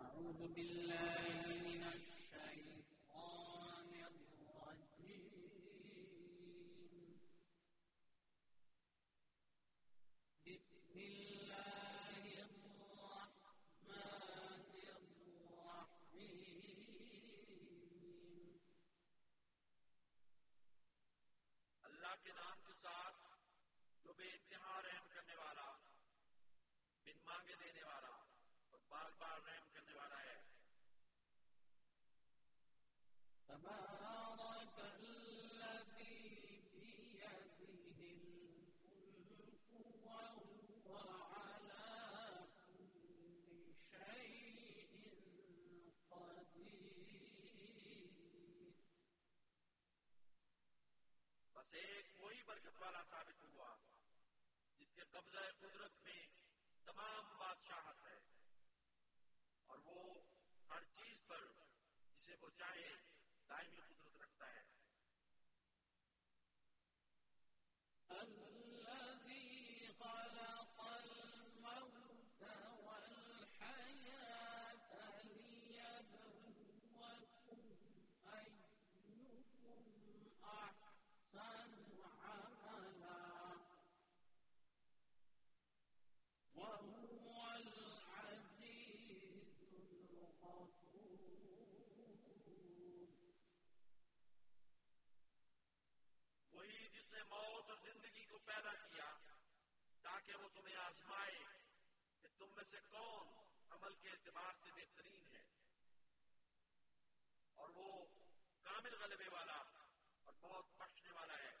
أعوذ بالله ایک وہی برکت والا ثابت ہوا جس کے قبضہ قدرت میں تمام بادشاہت ہے اور وہ ہر چیز پر جسے وہ چاہے دائمی تاکہ وہ تمہیں آزمائے کہ تم میں سے کون عمل کے اعتبار سے بہترین ہے۔ اور وہ کامل غلبے والا اور بہت بخشنے والا ہے۔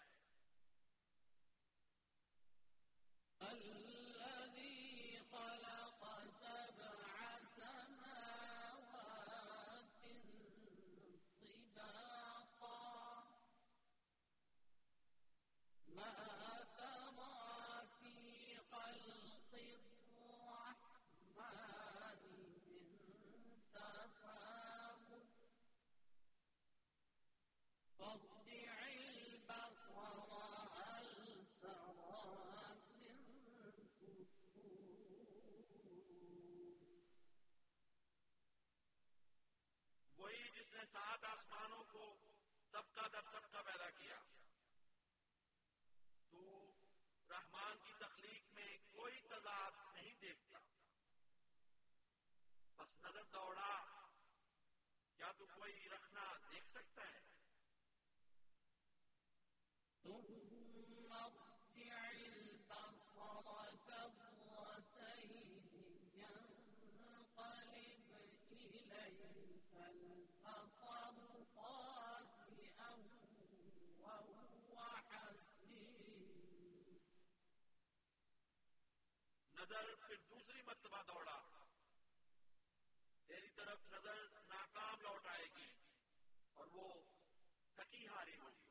سات آسمانوں کو طبقہ در طبقہ پیدا کیا۔ تو رحمان کی تخلیق میں کوئی تضاد نہیں دیکھتا۔ بس نظر دوڑا۔ کیا تو کوئی رکھنا دیکھ سکتا ہے؟ نظر پھر دوسری مرتبہ دوڑا۔ تیری طرف نظر ناکام لوٹ آئے گی اور وہ تھکی ہاری ہوگی۔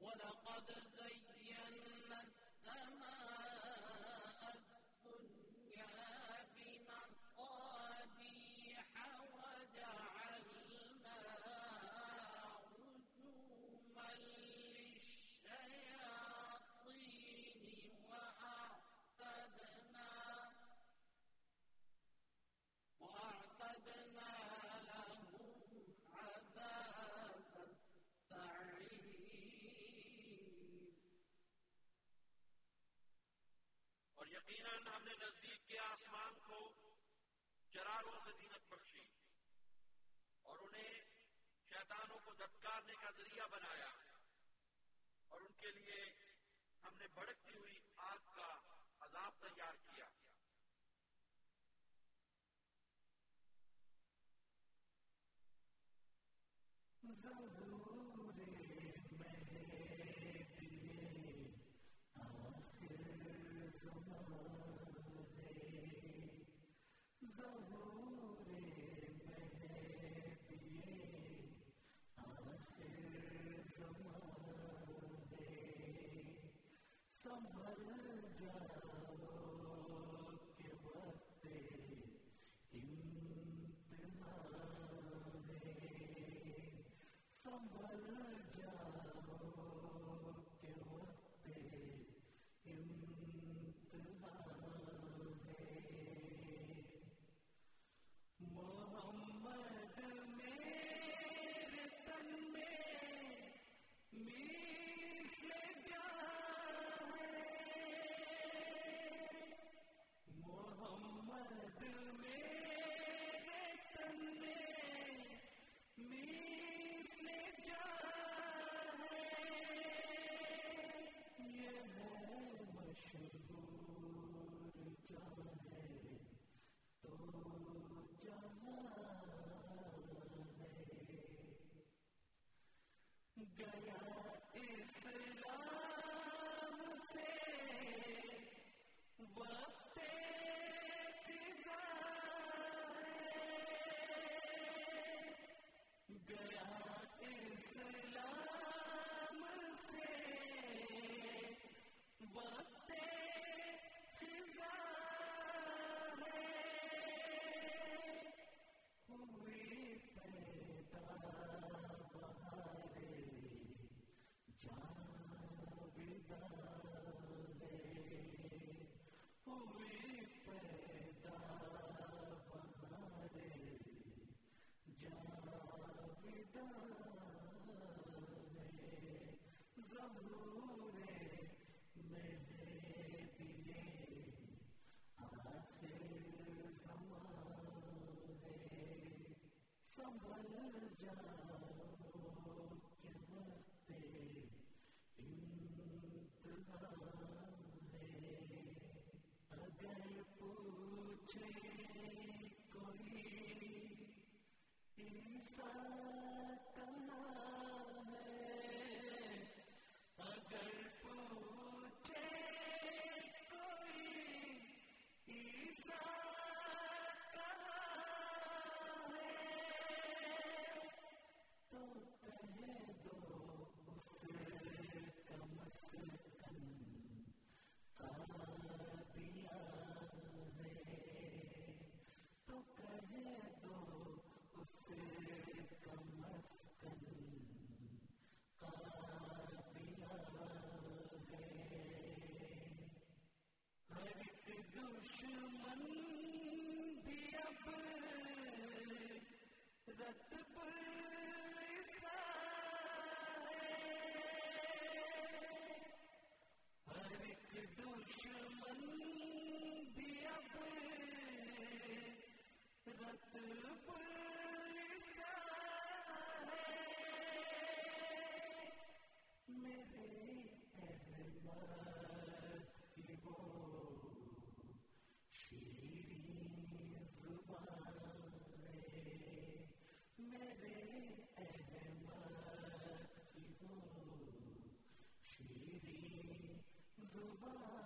وَلَقَدْ زَيَّنَّا یقیناً ہم نے نزدیک کے آسمان کو چراغوں سے زینت بخشی اور انہیں شیطانوں کو دتکارنے کا ذریعہ بنایا اور ان کے لیے ہم نے بھڑکتی ہوئی آگ کا عذاب تیار کیا۔ سنبھل زبان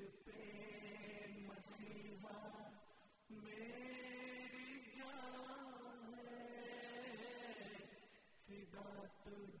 تجھ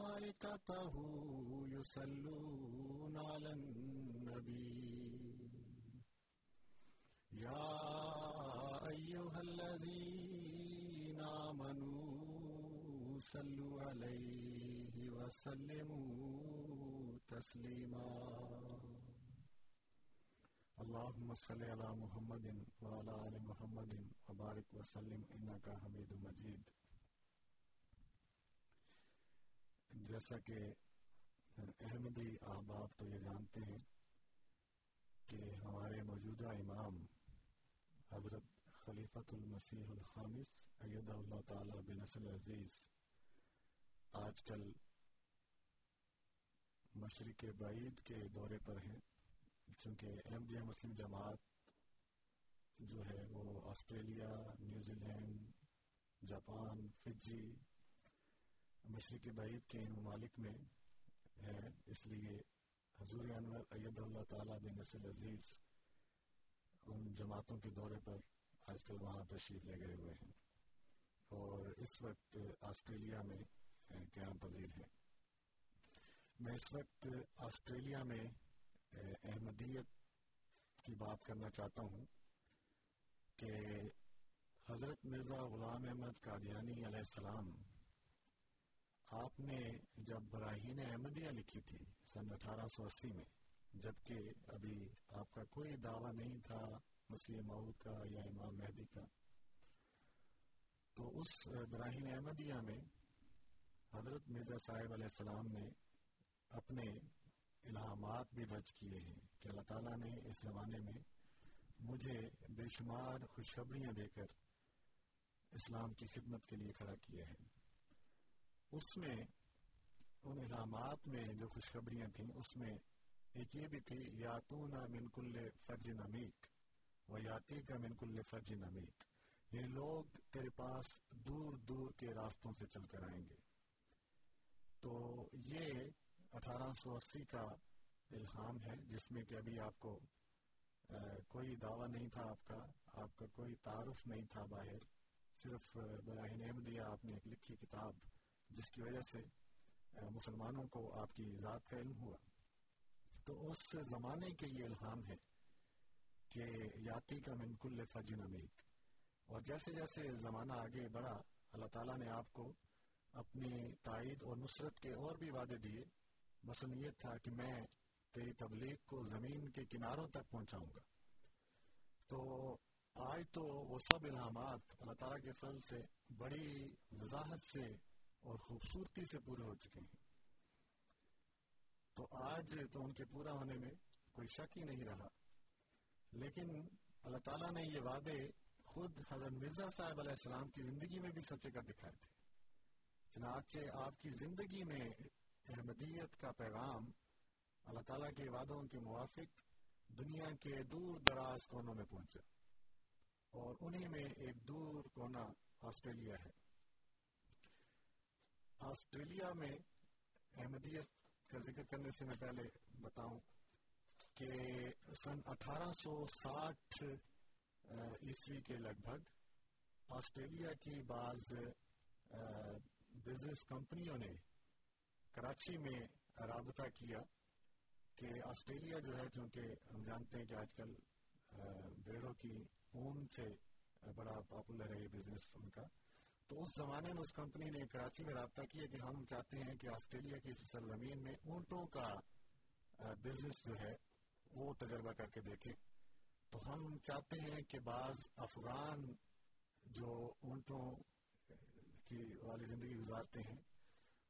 يصلون على النبي يا أيها الذين آمنوا صلوا عليه وسلموا تسليما اللهم صل على محمد وعلى آل محمد وبارك وسلم إنك حميد مجيد جیسا کہ احمدی احباب تو یہ جانتے ہیں کہ ہمارے موجودہ امام حضرت خلیفۃ المسیح الخامس اید اللہ تعالی بن عزیز آج کل مشرق بعید کے دورے پر ہیں، چونکہ احمدیہ مسلم جماعت جو ہے وہ Australia, New Zealand, Japan, Fiji مشرق بعید کے ان ممالک میں ہے اس لیے حضور انور اید اللہ تعالیٰ بن نسل عزیز ان جماعتوں کے دورے پر آج کل وہاں تشریف لے گئے ہوئے ہیں۔ اور اس وقت آسٹریلیا میں قیام پذیر ہے میں اس وقت آسٹریلیا میں احمدیت کی بات کرنا چاہتا ہوں کہ حضرت مرزا غلام احمد قادیانی علیہ السلام آپ نے جب براہین احمدیہ لکھی تھی سن اٹھارہ سو اسی میں، جبکہ ابھی آپ کا کوئی دعویٰ نہیں تھا مسیح معود کا یا امام مہدی کا، تو اس براہین احمدیہ میں حضرت مرزا صاحب علیہ السلام نے اپنے الہامات بھی درج کیے ہیں کہ اللہ تعالیٰ نے اس زمانے میں مجھے بے شمار خوشخبریاں دے کر اسلام کی خدمت کے لیے کھڑا کیا ہے۔ اس میں ان علامات میں جو خوشخبریاں تھیں، اس میں ایک یہ بھی تھی یاتون من کل فرج نمیک و یاتی کا من کل فرج نمیک۔ یہ لوگ تیرے پاس دور دور کے راستوں سے چل کر آئیں گے۔ تو یہ اٹھارہ سو اسی کا الہام ہے، جس میں کہ ابھی آپ کو کوئی دعویٰ نہیں تھا آپ کا آپ کا کوئی تعارف نہیں تھا باہر۔ صرف براہین احمدیہ آپ نے ایک لکھی کتاب جس کی وجہ سے مسلمانوں کو آپ کی ذات کا علم ہوا۔ تو اس زمانے کے یہ الہام ہے کہ یاتی کا من کل فجن امیک اور جیسے جیسے زمانہ آگے بڑھا، اللہ تعالیٰ نے آپ کو اپنی تائید اور نصرت کے اور بھی وعدے دیے۔ مثلا یہ تھا کہ میں تیری تبلیغ کو زمین کے کناروں تک پہنچاؤں گا۔ تو آج تو وہ سب الہامات اللہ تعالیٰ کے فضل سے، بڑی وضاحت سے اور خوبصورتی سے پورے ہو چکے ہیں۔ تو آج تو ان کے پورا ہونے میں کوئی شک ہی نہیں رہا۔ لیکن اللہ تعالیٰ نے یہ وعدے خود حضرت مرزا صاحب علیہ السلام کی زندگی میں بھی سچے کر دکھائے تھے۔ چنانچہ آپ کی زندگی میں احمدیت کا پیغام اللہ تعالیٰ کے وعدوں کے موافق دنیا کے دور دراز کونوں میں پہنچا۔ اور انہی میں ایک دور کونا آسٹریلیا ہے۔ آسٹریلیا میں احمدیت کا ذکر کرنے سے میں پہلے بتاؤں کہ سن اٹھارہ سو ساٹھ عیسوی کے لگ بھگ آسٹریلیا کی بعض بزنس کمپنیوں نے کراچی میں رابطہ کیا کہ آسٹریلیا جو ہے، چونکہ ہم جانتے ہیں کہ آج کل بیڑوں کی اون سے بڑا پاپولر ہے یہ بزنس ان کا۔ تو اس زمانے میں اس کمپنی نے کراچی میں رابطہ کیا کہ ہم چاہتے ہیں کہ آسٹریلیا کی سرزمین میں اونٹوں کا بزنس جو ہے، وہ تجربہ کر کے دیکھیں۔ تو ہم چاہتے ہیں کہ بعض افغان جو اونٹوں کی والی زندگی گزارتے ہیں،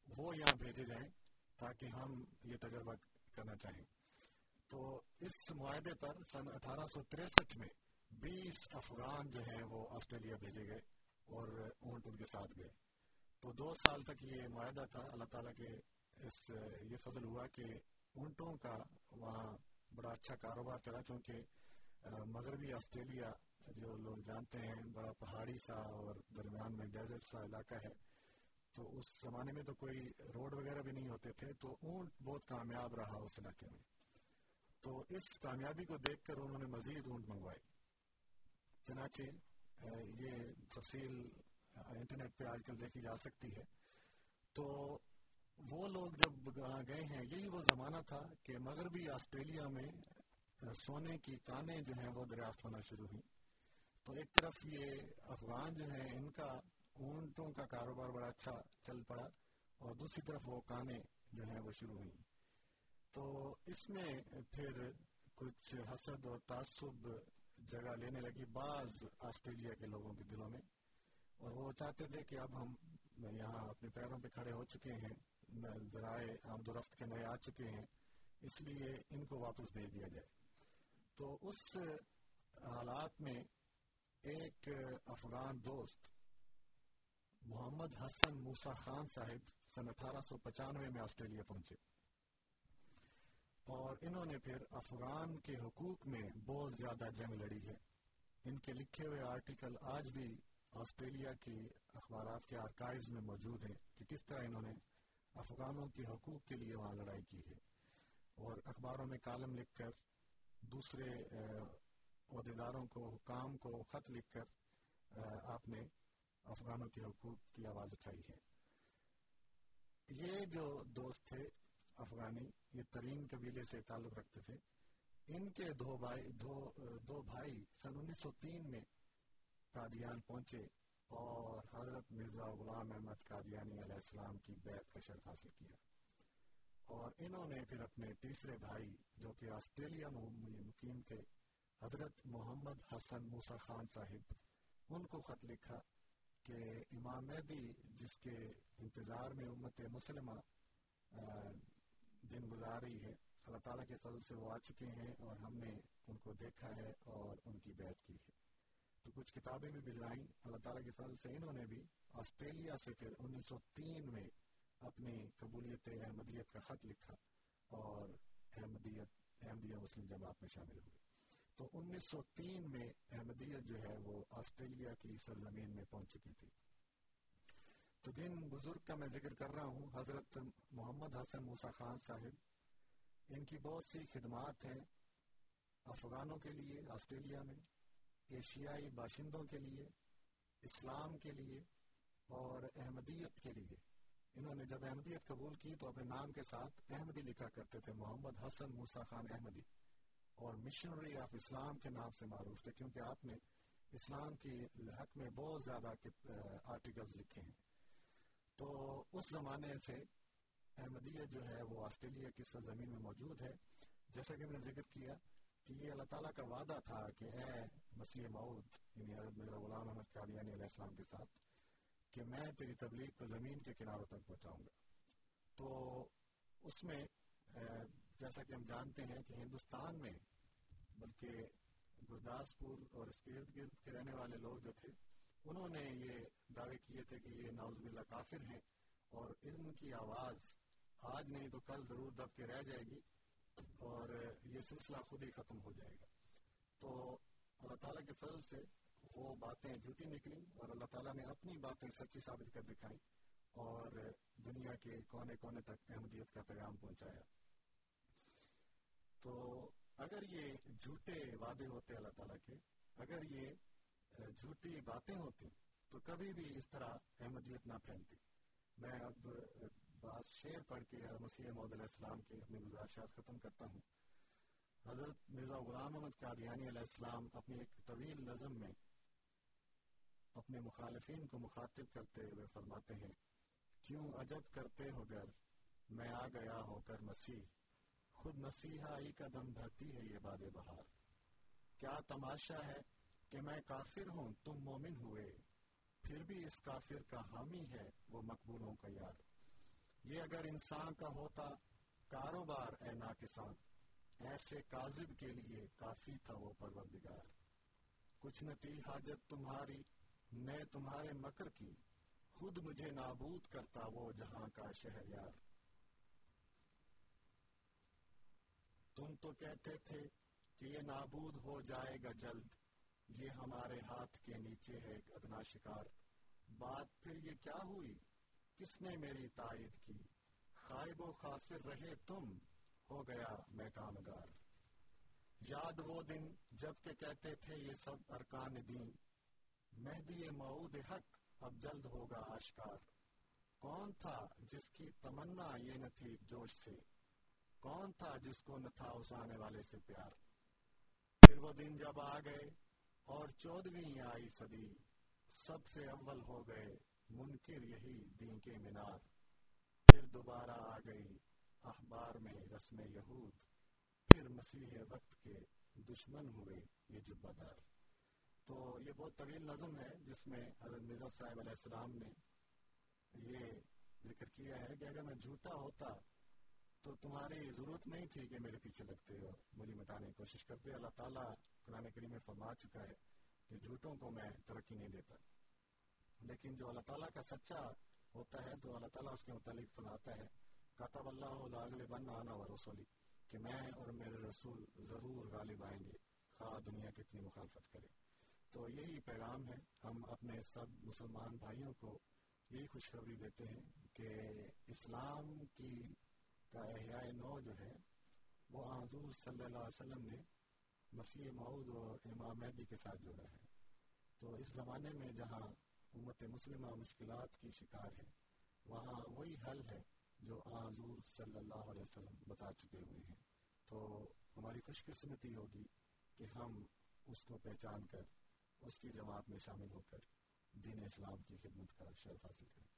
وہ یہاں بھیجے جائیں تاکہ ہم یہ تجربہ کرنا چاہیں۔ تو اس معاہدے پر سن اٹھارہ سو تریسٹھ میں بیس افغان جو ہیں وہ آسٹریلیا بھیجے گئے۔ اور اونٹ ان کے ساتھ گئے۔ تو دو سال تک یہ معاہدہ تھا۔ اللہ تعالیٰ کے اس، یہ فضل ہوا کہ اونٹوں کا وہاں بڑا اچھا کاروبار چلا، چونکہ مغربی آسٹریلیا جو لوگ جانتے ہیں، بڑا پہاڑی سا اور درمیان میں ڈیزرٹ سا علاقہ ہے۔ تو اس زمانے میں تو کوئی روڈ وغیرہ بھی نہیں ہوتے تھے۔ تو اونٹ بہت کامیاب رہا اس علاقے میں۔ تو اس کامیابی کو دیکھ کر انہوں نے مزید اونٹ منگوائے۔ چنانچہ یہ تفصیل انٹرنیٹ پہ آج کل دیکھی جا سکتی ہے۔ تو وہ لوگ جب گئے ہیں، یہی وہ زمانہ تھا کہ مغربی آسٹریلیا میں سونے کی کانیں جو ہیں وہ دریافت ہونا شروع ہوئی تو ایک طرف یہ افغان جو ہیں، ان کا اونٹوں کا کاروبار بڑا اچھا چل پڑا اور دوسری طرف وہ کانیں جو ہیں وہ شروع ہوئی تو اس میں پھر کچھ حسد اور تعصب جگہ لینے لگی، بعض آسٹریلیا کے لوگوں کے دلوں میں۔ اور وہ چاہتے تھے کہ اب ہم یہاں اپنے پیروں پہ کھڑے ہو چکے ہیں ذرائع آمد و رفت کے نئے آ چکے ہیں، اس لیے ان کو واپس بھیج دیا جائے۔ تو اس حالات میں ایک افغان دوست، محمد حسن موسا خان صاحب، سن اٹھارہ سو پچانوے میں آسٹریلیا پہنچے۔ اور انہوں نے پھر افغان کے حقوق میں بہت زیادہ جنگ لڑی ہے۔ ان کے لکھے ہوئے آرٹیکل آج بھی آسٹریلیا کی اخبارات کے آرکائیوز میں موجود ہیں کہ کس طرح انہوں نے افغانوں کے حقوق کے لیے وہاں لڑائی کی ہے۔ اور اخباروں میں کالم لکھ کر، دوسرے عہدیداروں کو، حکام کو خط لکھ کر آپ نے افغانوں کے حقوق کی آواز اٹھائی ہے۔ یہ جو دوست تھے افغانی یہ ترین قبیلے سے تعلق رکھتے تھے۔ ان کے دو بھائی دو, دو بھائی سن انیس سو تین میں قادیان پہنچے اور حضرت مرزا غلام احمد قادیانی علیہ السلام کی بیعت کا شرف حاصل کیا۔ اور انہوں نے پھر اپنے تیسرے بھائی جو کہ آسٹریلیا میں مقیم تھے حضرت محمد حسن موسا خان صاحب ان کو خط لکھا کہ امام مہدی جس کے انتظار میں امت مسلمہ دن گزار رہی ہے۔ اللہ تعالیٰ کے فضل سے وہ آ چکے ہیں اور ہم نے ان کو دیکھا ہے اور ان کی بیعت کی ہے۔ تو کچھ کتابیں بھی بھجوائیں اللہ تعالیٰ کے فضل سے انہوں نے بھی آسٹریلیا سے پھر انیس سو تین میں اپنی قبولیت احمدیت کا خط لکھا اور احمدیت احمدیہ مسلم جماعت میں شامل ہوئے۔ تو انیس سو تین میں احمدیت جو ہے وہ آسٹریلیا کی سرزمین میں پہنچ چکی تھی۔ تو جن بزرگ کا میں ذکر کر رہا ہوں، حضرت محمد حسن موسا خان صاحب۔ ان کی بہت سی خدمات ہیں افغانوں کے لیے، آسٹریلیا میں، ایشیائی باشندوں کے لیے، اسلام کے لیے اور احمدیت کے لیے۔ انہوں نے جب احمدیت قبول کی تو اپنے نام کے ساتھ احمدی لکھا کرتے تھے، محمد حسن موسا خان احمدی۔ اور مشنری آف اسلام کے نام سے معروف تھے، کیونکہ آپ نے اسلام کی حق میں بہت زیادہ آرٹیکلز لکھے ہیں۔ تو اس زمانے سے احمدیت جو ہے وہ آسٹریلیا کی سرزمین میں موجود ہے۔ جیسا کہ میں نے ذکر کیا کہ یہ اللہ تعالیٰ کا وعدہ تھا کہ اے مسیح معود یعنی حضرت مرزا غلام احمد قادیانی علیہ السلام کے ساتھ، کہ میں تیری تبلیغ کو زمین کے کناروں تک پہنچاؤں گا۔ تو اس میں جیسا کہ ہم جانتے ہیں کہ ہندوستان میں، بلکہ گرداسپور اور اس کے ارد گرد کے رہنے والے لوگ جو تھے انہوں نے یہ دعوے کیے تھے کہ یہ ناؤز باللہ کافر ہیں اور ان کی آواز آج نہیں تو کل ضرور دب کے رہ جائے گی اور یہ سلسلہ خود ہی ختم ہو جائے گا۔ تو اللہ تعالیٰ کے فضل سے وہ باتیں جھوٹی نکلی اور اللہ تعالیٰ نے اپنی باتیں سچی ثابت کر دکھائی اور دنیا کے کونے کونے تک احمدیت کا پیغام پہنچایا۔ تو اگر یہ جھوٹے وعدے ہوتے اللہ تعالیٰ کے، اگر یہ جھوٹی باتیں ہوتی، تو کبھی بھی اس طرح احمدیت نہ پھیلتی۔ میں اب بات شعر پڑھ کے مسیح محمد علیہ السلام کے اپنی گزارشات ختم کرتا ہوں۔ حضرت مرزا غلام احمد قادیانی علیہ السلام اپنی ایک طویل نظم میں اپنے مخالفین کو مخاطب کرتے ہوئے فرماتے ہیں، کیوں عجب کرتے ہو گر میں آ گیا ہو کر مسیح۔ خود مسیحائی کا دم بھرتی ہے یہ باد بہار۔ کیا تماشا ہے؟ کہ میں کافر ہوں، تم مومن ہوئے۔ پھر بھی اس کافر کا حامی ہے، وہ مقبولوں کا یار۔ یہ اگر انسان کا ہوتا کاروبار، اے ناکسان، ایسے کاذب کے لیے کافی تھا وہ پروردگار۔ کچھ نہ تھی حاجت تمہاری، میں تمہارے مکر کی، خود مجھے نابود کرتا وہ جہاں کا شہر یار۔ تم تو کہتے تھے کہ یہ نابود ہو جائے گا جلد یہ ہمارے ہاتھ کے نیچے ہے ایک ادنا شکار۔ بات پھر یہ کیا ہوئی؟ کس نے میری تائید کی؟ خائب و خاصر رہے تم۔ ہو گیا میں کامگار یاد وہ دن جبکہ کہتے تھے یہ سب ارکان دین۔ مہدی معود حق، اب جلد ہوگا آشکار۔ کون تھا جس کی تمنا یہ نہ تھی جوش سے؟ کون تھا جس کو نہ تھا اس آنے والے سے پیار؟ پھر وہ دن جب آ گئے اور چودویں آئی صدی سب سے اول ہو گئے منکر یہی دین کے مینار۔ پھر دوبارہ آ گئی اخبار میں رسم یہود۔ پھر مسیح وقت کے دشمن ہوئے یہ جو بدر۔ تو یہ بہت طویل نظم ہے جس میں حضرت مرزا صاحب علیہ السلام نے یہ ذکر کیا ہے کہ اگر میں جھوٹا ہوتا تو تمہاری ضرورت نہیں تھی کہ میرے پیچھے لگتے اور مجھے مٹانے کی کوشش کرتے اللہ تعالیٰ قرآن کریم میں فرما چکا ہے کہ جھوٹوں کو میں ترقی نہیں دیتا۔ لیکن جو اللہ تعالیٰ کا سچا ہوتا ہے، تو اللہ تعالیٰ اس کے متعلق فرماتا ہے، کاتب اللہ بن آنا و رسولی، کہ میں اور میرے رسول ضرور غالب آئیں گے۔ خواہ دنیا کتنی مخالفت کرے۔ تو یہی پیغام ہے۔ ہم اپنے سب مسلمان بھائیوں کو یہی خوشخبری دیتے ہیں کہ اسلام کی کا احیاء نو جو ہے، وہ حضور صلی اللہ علیہ وسلم نے مسیح معود اور امام مہدی کے ساتھ جوڑا ہے۔ تو اس زمانے میں جہاں امت مسلمہ مشکلات کی شکار ہے، وہاں وہی حل ہے جو حضور صلی اللہ علیہ وسلم بتا چکے ہوئے ہیں۔ تو ہماری خوش قسمتی ہوگی کہ ہم اس کو پہچان کر، اس کی جماعت میں شامل ہو کر دین اسلام کی خدمت کا شرف حاصل کریں۔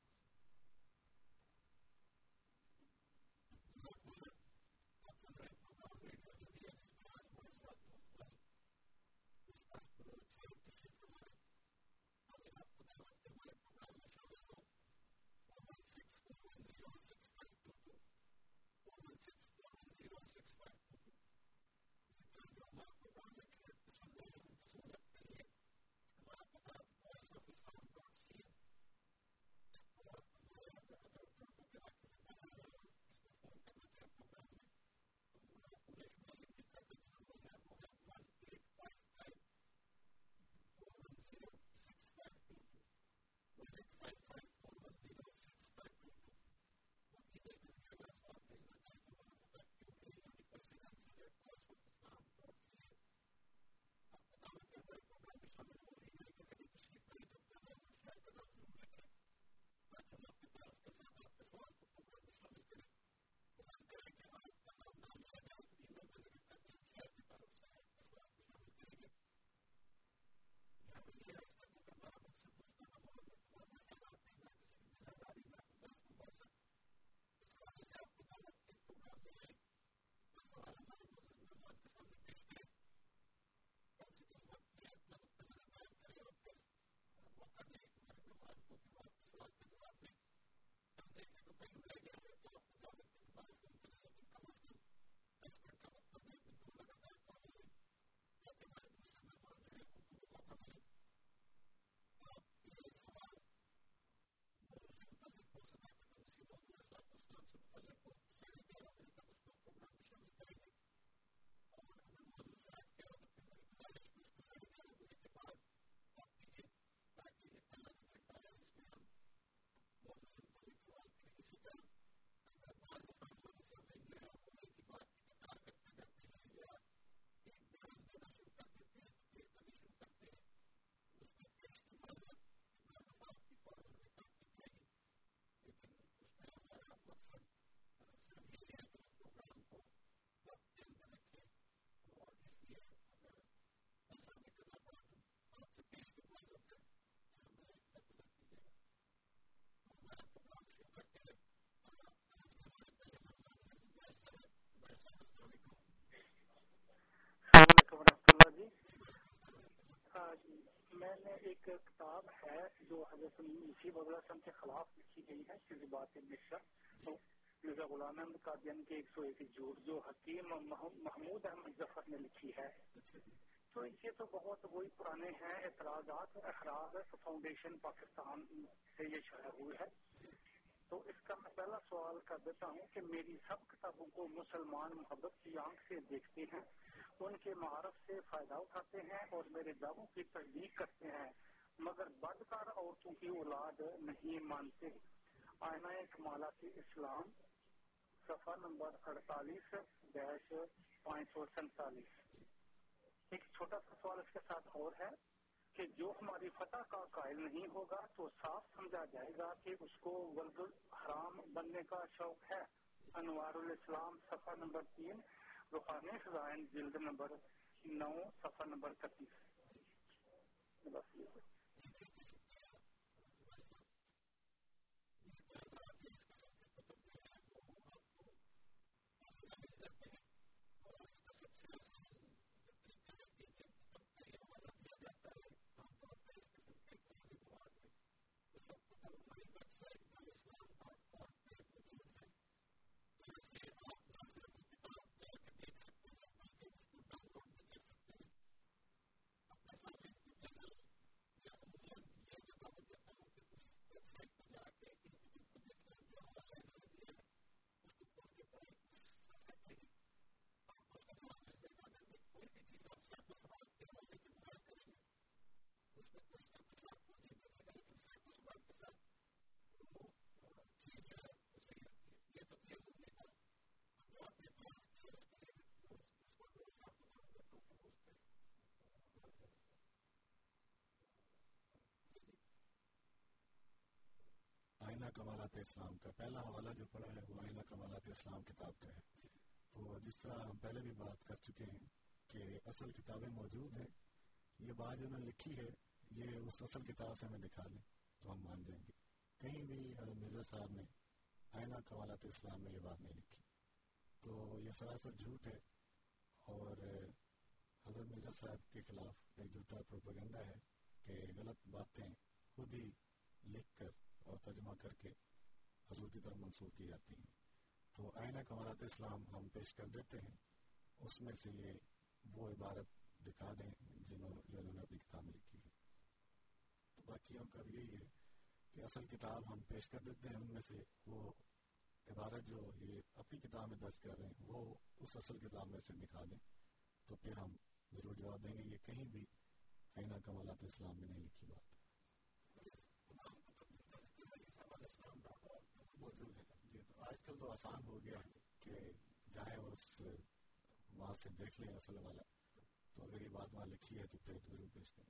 گئی ہے کسی مرزا غلام احمد قادیان کے ایک سو ایک جھوٹ جو حکیم محمود احمد ظفر نے لکھی ہے۔ تو یہ تو بہت وہی پرانے ہیں اعتراضات اور اخراج فاؤنڈیشن پاکستان سے یہ شائع ہوئے ہے تو اس کا میں پہلا سوال کر دیتا ہوں کہ میری سب کتابوں کو مسلمان محبت کی آنکھ سے دیکھتے ہیں۔ ان کے معارف سے فائدہ اٹھاتے ہیں اور میرے دعووں کی تصدیق کرتے ہیں۔ مگر بدکار عورتوں کی اولاد نہیں مانتے۔ آئینہ کمالات اسلام، صفحہ نمبر اڑتالیس ڈیش پانچ سو سینتالیس ایک چھوٹا سا سوال اس کے ساتھ اور ہے کہ جو ہماری فتح کا قائل نہیں ہوگا تو صاف سمجھا جائے گا کہ اس کو ولد حرام بننے کا شوق ہے۔ انوار الاسلام، صفحہ نمبر تین روحانی خزائن، جلد نمبر نو، صفحہ نمبر تتیس بس یہ آئینہ کمالات اسلام کا، پہلا حوالہ جو پڑا ہے وہ آئینہ کمالات اسلام کتاب کا ہے۔ تو جس طرح ہم پہلے بھی بات کر چکے ہیں کہ اصل کتابیں موجود ہیں، یہ بات جو نے لکھی ہے، یہ اس اصل کتاب سے ہمیں دکھا دیں تو ہم مان جائیں گے۔ کہیں بھی حضرت مرزا صاحب نے آئینہ کمالات اسلام میں یہ بات نہیں لکھی۔ تو یہ سراسر جھوٹ ہے اور حضرت مرزا صاحب کے خلاف ایک جھوٹا پروپیگنڈا ہے کہ غلط باتیں خود ہی لکھ کر اور ترجمہ کر کے حضور کی طرف منسوخ کی جاتی ہیں۔ تو آئینہ کمالات اسلام ہم پیش کر دیتے ہیں۔ اس میں سے یہ وہ عبارت دکھا دیں جنہوں نے اپنی کتاب میں لکھی ہے۔ تو باقی ہم کا یہی ہے کہ اصل کتاب ہم پیش کر دیتے ہیں۔ ان میں سے وہ عبارت جو یہ اپنی کتاب میں درج کر رہے ہیں، وہ اس اصل کتاب میں سے دکھا دیں۔ تو پھر ہم ضرور جواب دیں گے۔ یہ کہیں بھی آئینہ کمالات اسلام میں نہیں لکھی بات موجود ہے جی تو آج کل تو آسان ہو گیا کہ جائیں اور اس وہاں سے دیکھ لیں، اصل والا۔ تو اگر یہ بات وہاں لکھی ہے تو پھر ضرور پیش کریں۔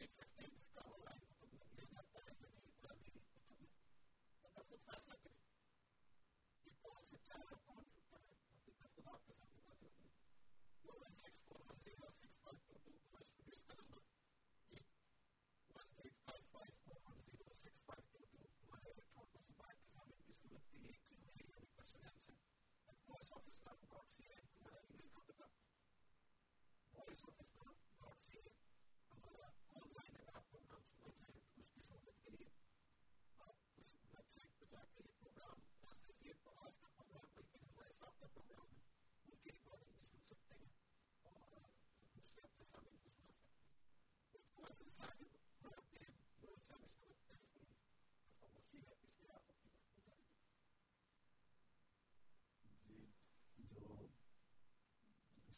دیکھ سکتے ہیں اس کا آن لائن محمد میں جاتا ہے میں نے اعتراض نہیں کیا تھا تو بس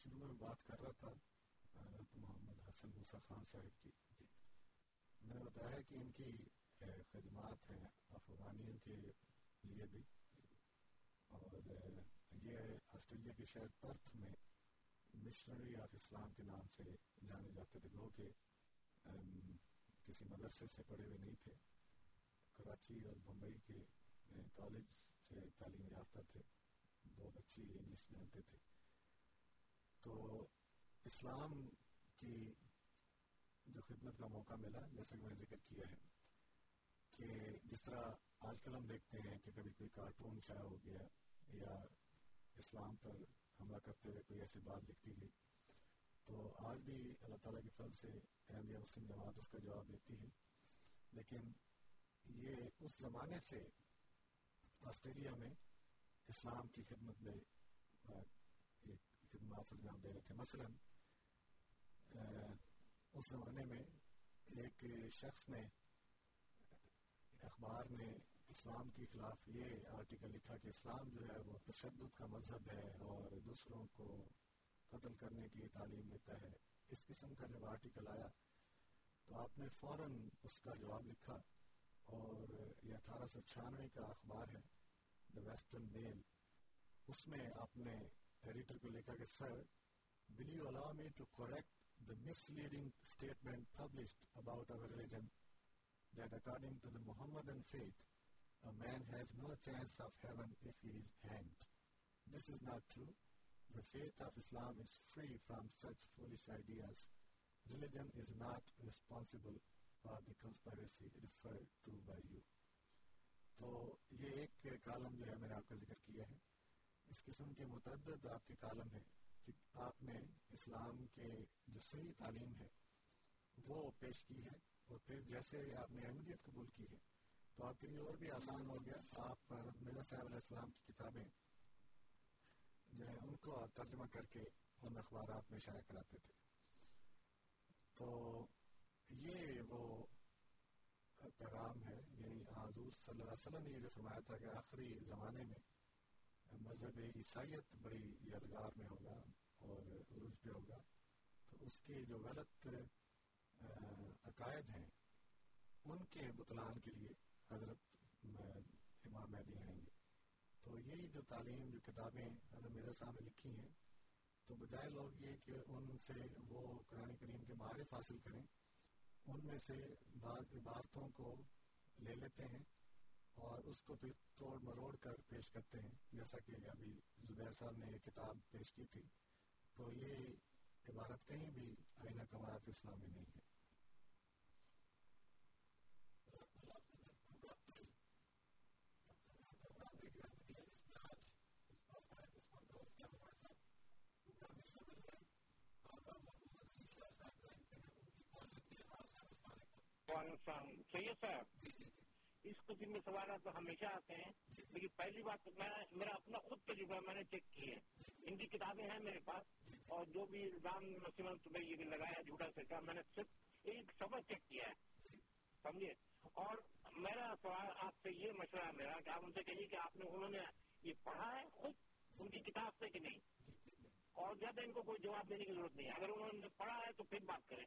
شروع میں بات کر رہا تھا حضرت محمد حسن موسیٰ خان صاحب کی۔ جی، میں نے بتایا کہ ان کی خدمات ہیں افغانیوں کے لیے بھی۔ اور یہ آسٹریلیا کے شہر پرتھ میں مشنری آف اسلام کے نام سے جانے جاتے تھے۔ وہ کہ کسی مدرسے سے پڑھے ہوئے نہیں تھے۔ کراچی اور بمبئی کے کالج سے تعلیم یافتہ تھے۔ بہت اچھی انگلش جانتے تھے۔ تو اسلام کی جو خدمت کا موقع ملا، جیسا کہ میں نے ذکر کیا ہے، کہ جس طرح آج کل ہم دیکھتے ہیں کہ کبھی کوئی کارٹون شائع ہو گیا یا اسلام پر حملہ کرتے ہوئے کوئی ایسی بات لکھتی گئی تو آج بھی اللہ تعالیٰ کی فضل سے احمدیہ مسلم جماعت اس کا جواب دیتی ہے۔ لیکن یہ اس زمانے سے آسٹریلیا میں اسلام کی خدمت میں ایک خدمات انجام دے رہے تھے مثلا اس زمانے میں ایک شخص نے اخبار میں اسلام کے خلاف یہ آرٹیکل لکھا کہ اسلام جو ہے وہ تشدد کا مذہب ہے اور دوسروں کو قتل کرنے کی تعلیم دیتا ہے۔ اس قسم کا جب آرٹیکل آیا تو آپ نے فوراً اس کا جواب لکھا اور یہ اٹھارہ سو چھیانوے کا اخبار ہے دا ویسٹرن میل اس میں آپ نے چیریٹی کو لے کر کے sir do you allow me to correct the misleading statement publish about our religion that according to the Muhammad in faith man has no chance of heaven if he is hang this is not true the faith of Islam is free from such foolish ideas religion is not responsible for the conspiracy inspire to by you تو یہ ایک column جو ہے میں نے آپ کا ذکر کیا ہے۔ اس قسم کے متعدد آپ کے کالم ہیں کہ آپ نے اسلام کے جو صحیح تعلیم ہے، وہ پیش کی ہے اور پھر جیسے آپ نے احمدیت قبول کی ہے، تو آپ کے لیے اور بھی آسان ہو گیا۔ آپ مرزا صاحب علیہ السلام کی کتابیں جو ہے ان کو ترجمہ کر کے ان اخبارات میں شائع کراتے تھے۔ تو یہ وہ پیغام ہے یعنی حضور صلی اللہ علیہ وسلم نے یہ جو فرمایا تھا کہ آخری زمانے میں مذہب عیسائیت بڑی یادگار میں ہوگا اور عروج پہ ہوگا۔ تو اس کے جو غلط عقائد ہیں، ان کے بطلان کے لیے حضرت امام مہدی آئیں گے۔ تو یہی جو تعلیم، جو کتابیں حضرت میرے سامنے لکھی ہیں، تو بجائے لوگ یہ کہ ان سے وہ قرآن کریم کے معارف حاصل کریں، ان میں سے بعض عبارتوں کو لے لیتے ہیں۔ اور اس کو پھر توڑ مروڑ کر پیش کرتے ہیں، جیسا کہ ابھی زبیر صاحب نے یہ کتاب پیش کی تھی۔ تو یہ عبارت کہیں بھی آئینہ کمارات اسلامی نہیں ہے۔ سید صاحب۔ اس قسم میں سوالات تو ہمیشہ آتے ہیں، لیکن پہلی بات میں، میرا اپنا خود تجربہ میں نے چیک کی ہے۔ ان کی کتابیں ہیں میرے پاس اور جو بھی الزام مسلم تمہیں یہ لگایا، جھوٹا سکا میں نے صرف ایک سبق چیک کیا ہے۔ سمجھے؟ اور میرا سوال آپ سے یہ مشورہ میرا کہ آپ ان سے کہیے کہ آپ نے، انہوں نے یہ پڑھا ہے خود، ان کی کتاب سے کہ نہیں؟ اور زیادہ ان کو کوئی جواب دینے کی ضرورت نہیں ہے۔ اگر انہوں نے پڑھا ہے تو پھر بات کریں۔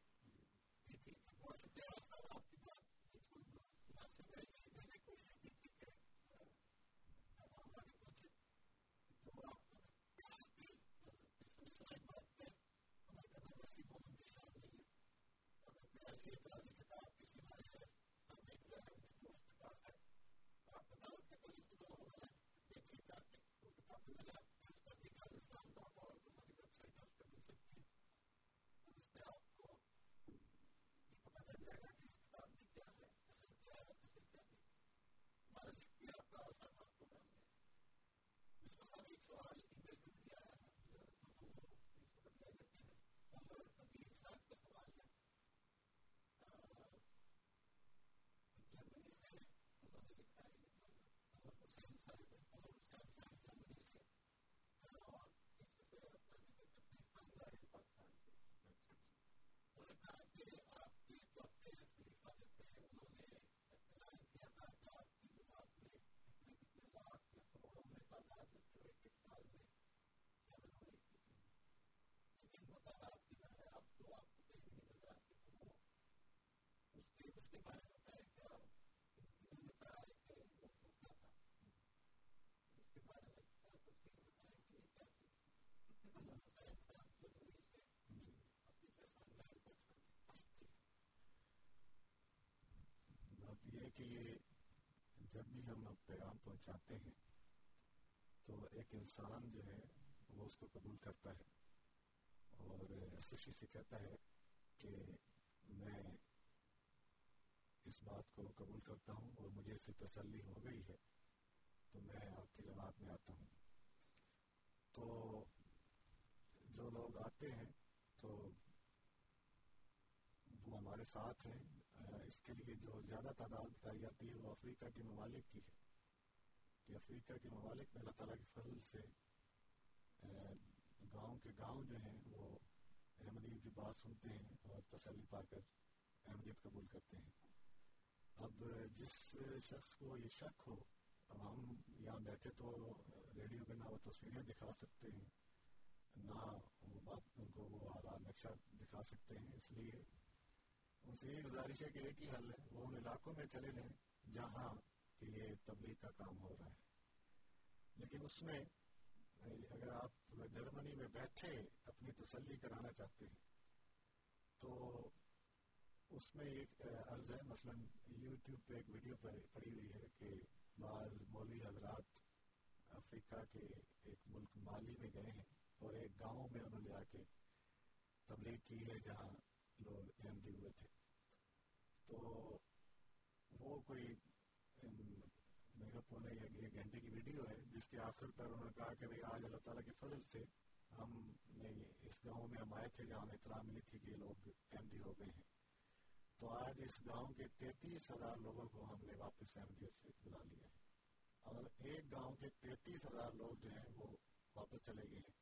بات یہ کہ جب بھی ہم پیغام پہنچاتے ہیں تو ایک انسان جو ہے وہ اس کو قبول کرتا ہے اور خوشی سے کہتا ہے کہ میں اس بات کو قبول کرتا ہوں اور مجھے اس سے تسلی ہو گئی ہے، تو میں آپ کی جماعت میں آتا ہوں۔ تو جو لوگ آتے ہیں، تو وہ ہمارے ساتھ ہیں۔ اس کے لیے جو زیادہ تعداد بتائی جاتی ہے، وہ افریقہ کے ممالک کی ہے۔ کہ افریقہ کے ممالک میں اللہ تعالیٰ کے فضل سے گاؤں کے گاؤں جو ہیں، وہ احمدیت کی بات سنتے ہیں اور تسلی پا کر احمدیت قبول کرتے ہیں۔ اب جس شخص کو یہ شک ہو اب ہم یہاں بیٹھے تو ریڈیو پہ نہ وہ تصویریں دکھا سکتے ہیں نہ وہ بات ان کو وہ اعلیٰ نقشہ دکھا سکتے ہیں اس لیے ان سے یہ گزارش ہے کہ ایک ہی حل ہے وہ ان علاقوں میں چلے جائیں جہاں کہ یہ تبلیغ کا کام ہو رہا ہے لیکن اس میں اگر آپ جرمنی میں بیٹھے اپنی تسلی کرانا چاہتے ہیں تو اس میں ایک عرض ہے، مثلا یوٹیوب پہ ایک ویڈیو پڑی ہوئی ہے کہ بعض مولوی حضرات افریقہ کے ایک ملک مالی میں گئے ہیں اور ایک گاؤں میں انہوں نے آ کے تبلیغ کی ہے جہاں لوگ احمدی ہوئے تھے۔ تو وہ کوئی میرا پونے ایک گھنٹے کی ویڈیو ہے جس کے آخر پر انہوں نے کہا کہ بھائی آج اللہ تعالیٰ کے فضل سے ہم نے اس گاؤں میں ہم آئے تھے جہاں ہمیں اطلاع ملی تھی کہ یہ لوگ احمدی ہو گئے ہیں۔ تو آج اس گاؤں کے تینتیس ہزار لوگوں کو ہم نے واپس احمدیت سے بلا لیا ہے۔ اور ایک گاؤں کے تینتیس ہزار لوگ جو ہیں وہ واپس چلے گئے ہیں،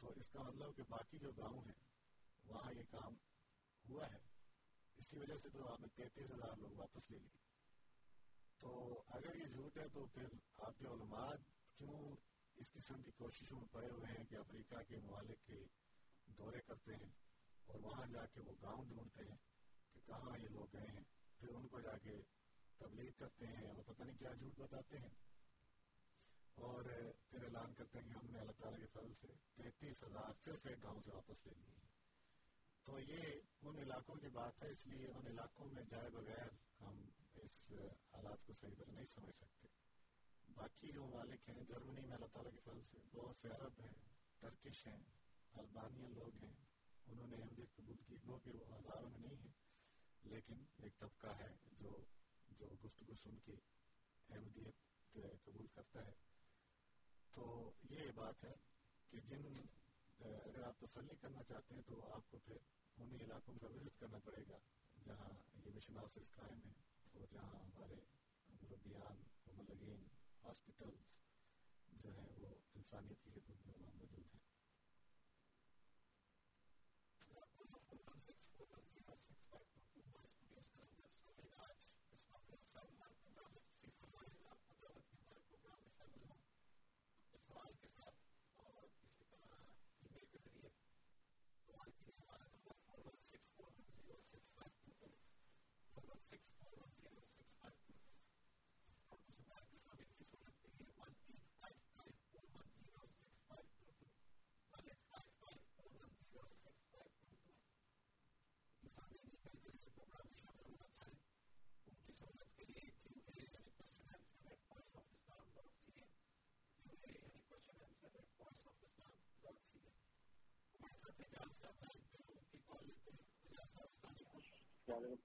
تو اس کا مطلب کہ باقی جو گاؤں ہیں، وہاں یہ کام ہوا ہے۔ اسی وجہ سے تو آپ نے تینتیس ہزار لوگ واپس لے لیے۔ تو اگر یہ جھوٹ ہے تو پھر آپ کے علماء کیوں اس قسم کی کوششوں میں پڑے ہوئے ہیں کہ افریقہ کے ممالک کے دورے کرتے ہیں اور وہاں جا کے وہ گاؤں ڈھونڈتے ہیں؟ کہاں یہ لوگ گئے ہیں؟ پھر ان کو جا کے تبلیغ کرتے ہیں اور پتہ نہیں کیا جھوٹ بتاتے ہیں۔ اور پھر اعلان کرتے ہیں کہ ہم نے اللہ تعالیٰ کے فضل سے تینتیس ہزار صرف ایک گاؤں سے واپس لے لیے۔ تو یہ ان علاقوں کی بات ہے، اس لیے ان علاقوں میں جائے بغیر ہم اس حالات کو صحیح طرح نہیں سمجھ سکتے۔ باقی جو مالک ہیں، جرمنی میں اللہ تعالیٰ کے فضل سے بہت سے عرب ہیں، ٹرکش ہیں البانین لوگ ہیں، انہوں نے احمدیت قبول کی، وہ کہ وہ ہزاروں میں نہیں ہیں۔ لیکن ایک طبقہ ہے جو جو گفتگو سن کے احمدیت قبول کرتا ہے۔ تو یہ بات ہے کہ جن اگر آپ تسلی کرنا چاہتے ہیں تو آپ کو پھر انہیں علاقوں کا وزٹ کرنا پڑے گا، جہاں یہ مشن آفس قائم ہے اور جہاں ہمارے مربیان ملگین ہاسپٹلس جو ہیں وہ انسانیت کی خدمت میں موجود ہیں۔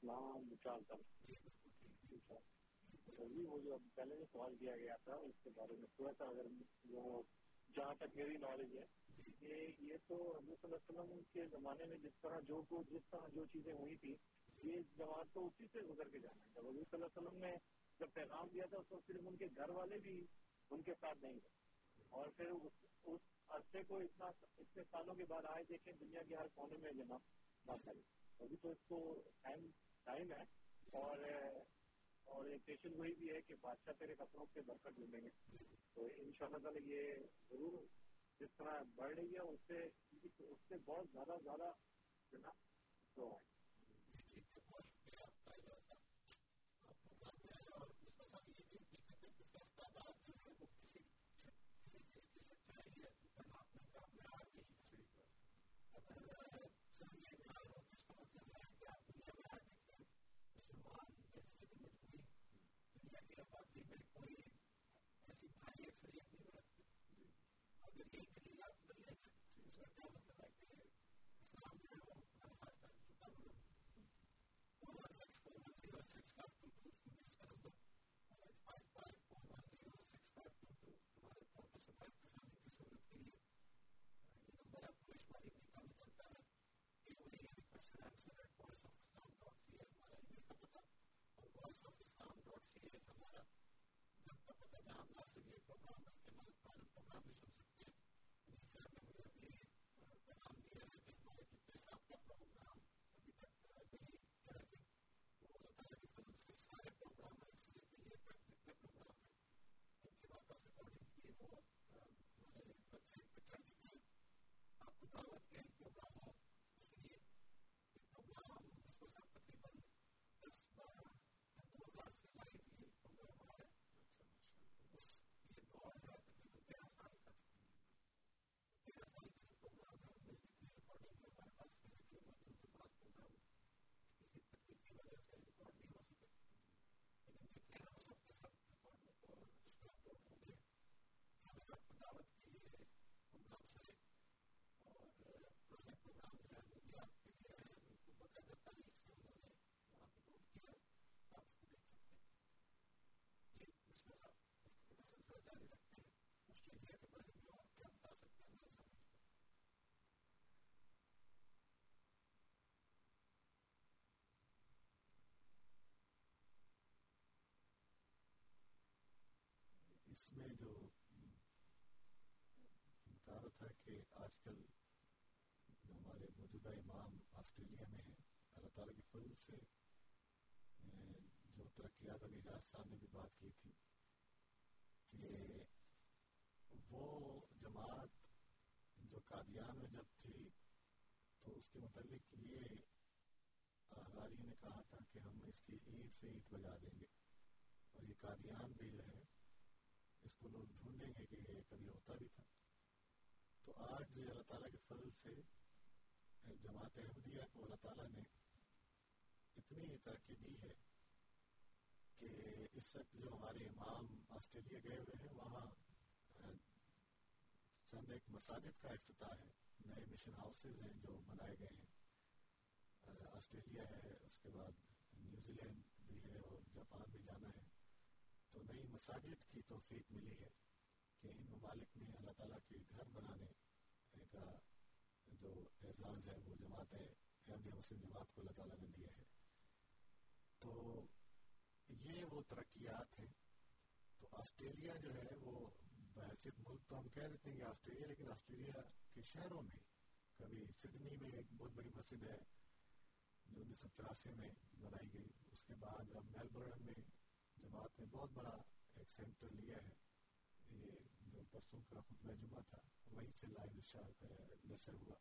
وعلیکم السلام جی وہ جو پہلے جو سوال کیا گیا تھا، اس کے بارے میں تھوڑا سا اگر وہ جہاں تک میری نالج ہے، کہ یہ تو حضرت صلی اللہ علیہ وسلم کے زمانے میں جس طرح جو کو جس طرح جو چیزیں ہوئی تھی یہ جماعت تو اسی سے گزر کے جانا ہے۔ جب حضرت صلی اللہ علیہ وسلم نے جب پیغام دیا تھا، اس وقت صرف ان کے گھر والے بھی ان کے ساتھ نہیں تھے۔ اور پھر اس عرصے کو اتنا، اتنے سالوں کے بعد آئے دیکھیں، دنیا کے ہر کونے میں جمع بات کریں ابھی تو اس کو ٹائم ٹائم ہے اور اور ایک پیشن وہی بھی ہے کہ بادشاہ تیرے کپڑوں سے برکت ملیں گے تو ان شاء اللہ تعالیٰ یہ ضرور جس طرح بڑھ رہی ہے، اس سے اس سے بہت زیادہ زیادہ جو نا اگر ایک ہمارا جب کا پتا جہاں ناصر پروگرام ہے کہ ہمارا پروگرام ہے سب سے اس میں جو بتا رہا تھا کہ آج کل جو ہمارے موجودہ امام آسٹریلیا میں ہیں، اللہ تعالیٰ کے فضل سے جو ترقیات ابھی راج صاحب نے بھی بات کی تھی کہ وہ جماعت جو قادیان میں جب تھی تو اس کے متعلق یہ راری نے کہا تھا کہ ہم اس کی اینٹ سے اینٹ بجا دیں گے۔ اور یہ قادیان بھی جو ہے اس کو لوگ ڈھونڈیں گے کہ یہ کبھی ہوتا بھی تھا تو آج اللہ تعالیٰ کے فضل سے جماعت احمدیہ کو اللہ تعالیٰ نے اتنی ترقی دی ہے کہ اس وقت جو ہمارے امام آسٹریلیا گئے ہوئے ہیں وہاں چند ایک مساجد کا افتتاح ہے نئے مشن ہاؤسز ہیں جو بنائے گئے ہیں آسٹریلیا ہے اس کے بعد نیوزی لینڈ بھی ہے اور جاپان بھی جانا ہے۔ تو نئی مساجد کی توفیق ملی ہے کہ ان ممالک میں اللہ تعالیٰ کے گھر بنانے کا جو اعزاز ہے، وہ جماعت احمدیہ مسلم جماعت کو اللہ تعالیٰ نے دیا ہے۔ تو یہ وہ ترقیات ہیں۔ تو آسٹریلیا جو ہے، وہ بحثیت ملک تو ہم کہہ دیتے ہیں کہ آسٹریلیا، لیکن آسٹریلیا کے شہروں میں کبھی سڈنی میں ایک بہت بڑی مسجد ہے، جو انیس سو چوراسی میں بنائی گئی۔ اس کے بعد اب میلبرن میں جماعت نے بہت بڑا ایک سینٹر لیا ہے۔ یہ جو پرسوں کا خطبہ جمعہ تھا، وہیں سے لائیو نشر ہوا۔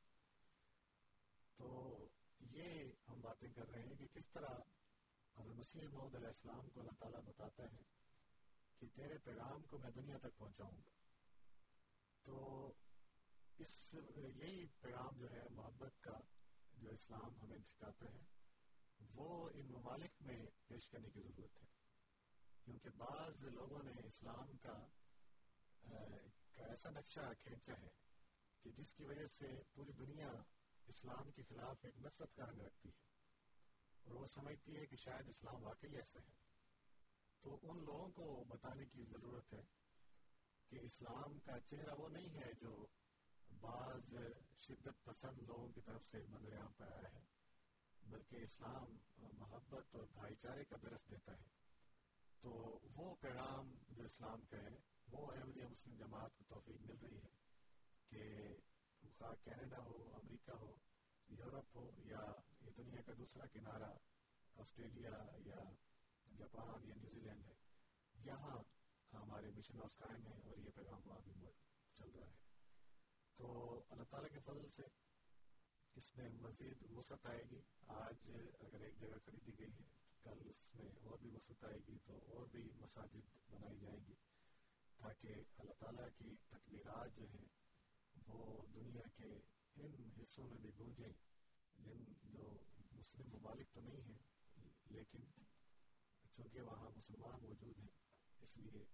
تو یہ ہم باتیں کر رہے ہیں کہ کس طرح حضرت مسیح محمد علیہ السلام کو اللہ تعالیٰ بتاتا ہے کہ تیرے پیغام کو میں دنیا تک پہنچاؤں گا۔ تو اس، یہی پیغام جو ہے، محبت کا جو اسلام ہمیں سکھاتا ہے، وہ ان ممالک میں پیش کرنے کی ضرورت ہے۔ کیونکہ بعض لوگوں نے اسلام کا ایسا نقشہ کھینچا ہے کہ جس کی وجہ سے پوری دنیا اسلام کے خلاف ایک نفرت کا رنگ رکھتی ہے۔ اور وہ سمجھتی ہے کہ شاید اسلام واقعی ایسا ہے۔ تو ان لوگوں کو بتانے کی ضرورت ہے کہ اسلام کا چہرہ وہ نہیں ہے جو بعض شدت پسند لوگوں کی طرف سے منظر عام پہ آیا ہے، بلکہ اسلام محبت اور بھائی چارے کا درس دیتا ہے۔ تو وہ پیغام جو اسلام کا ہے، وہ احمدیہ مسلم جماعت کو توفیق مل رہی ہے کہ خواہ کینیڈا ہو، امریکہ ہو، یورپ ہو یا یہ دنیا کا دوسرا کنارہ آسٹریلیا یا جاپان یا نیوزی لینڈ ہے، یہاں ہمارے مشن ہاؤس قائم ہے اور یہ پیغام وہاں بھی چل رہا ہے۔ تو اللہ تعالیٰ کے فضل سے اس میں مزید وسعت آئے گی۔ آج اگر ایک جگہ خریدی گئی ہے کل اس میں اور بھی وسعت آئے گی تو اور بھی مساجد بنائی جائیں گی تاکہ اللہ تعالیٰ کی تکبیرات جو ہیں وہ دنیا کے ان حصوں میں بھی گونجیں۔ جن جو مسلم ممالک تو نہیں ہیں، لیکن چونکہ وہاں مسلمان موجود ہیں، اس لیے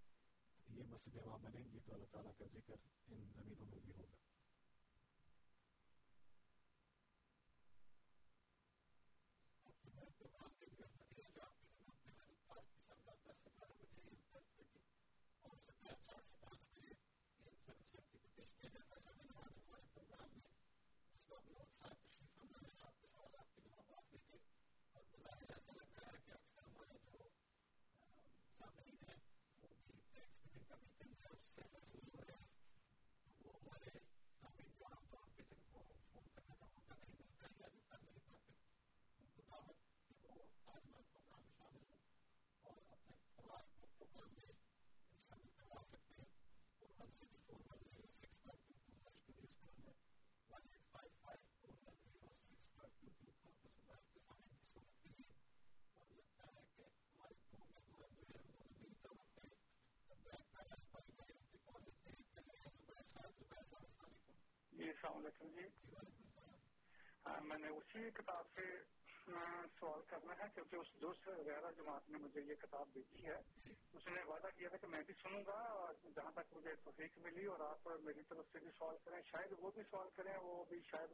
یہ مسجدیں وہاں بنیں گی تو اللہ تعالیٰ کا ذکر ان زمینوں میں بھی ہوگا۔ السلام علیکم جی میں نے اسی کتاب سے سوال کرنا ہے، کیونکہ اس دوست وغیرہ جماعت نے مجھے یہ کتاب بھیجی ہے۔ اس نے وعدہ کیا تھا کہ میں بھی سنوں گا جہاں تک مجھے توفیق ملی اور آپ میری طرف سے بھی سوال کریں۔ شاید وہ بھی سوال کریں، وہ بھی شاید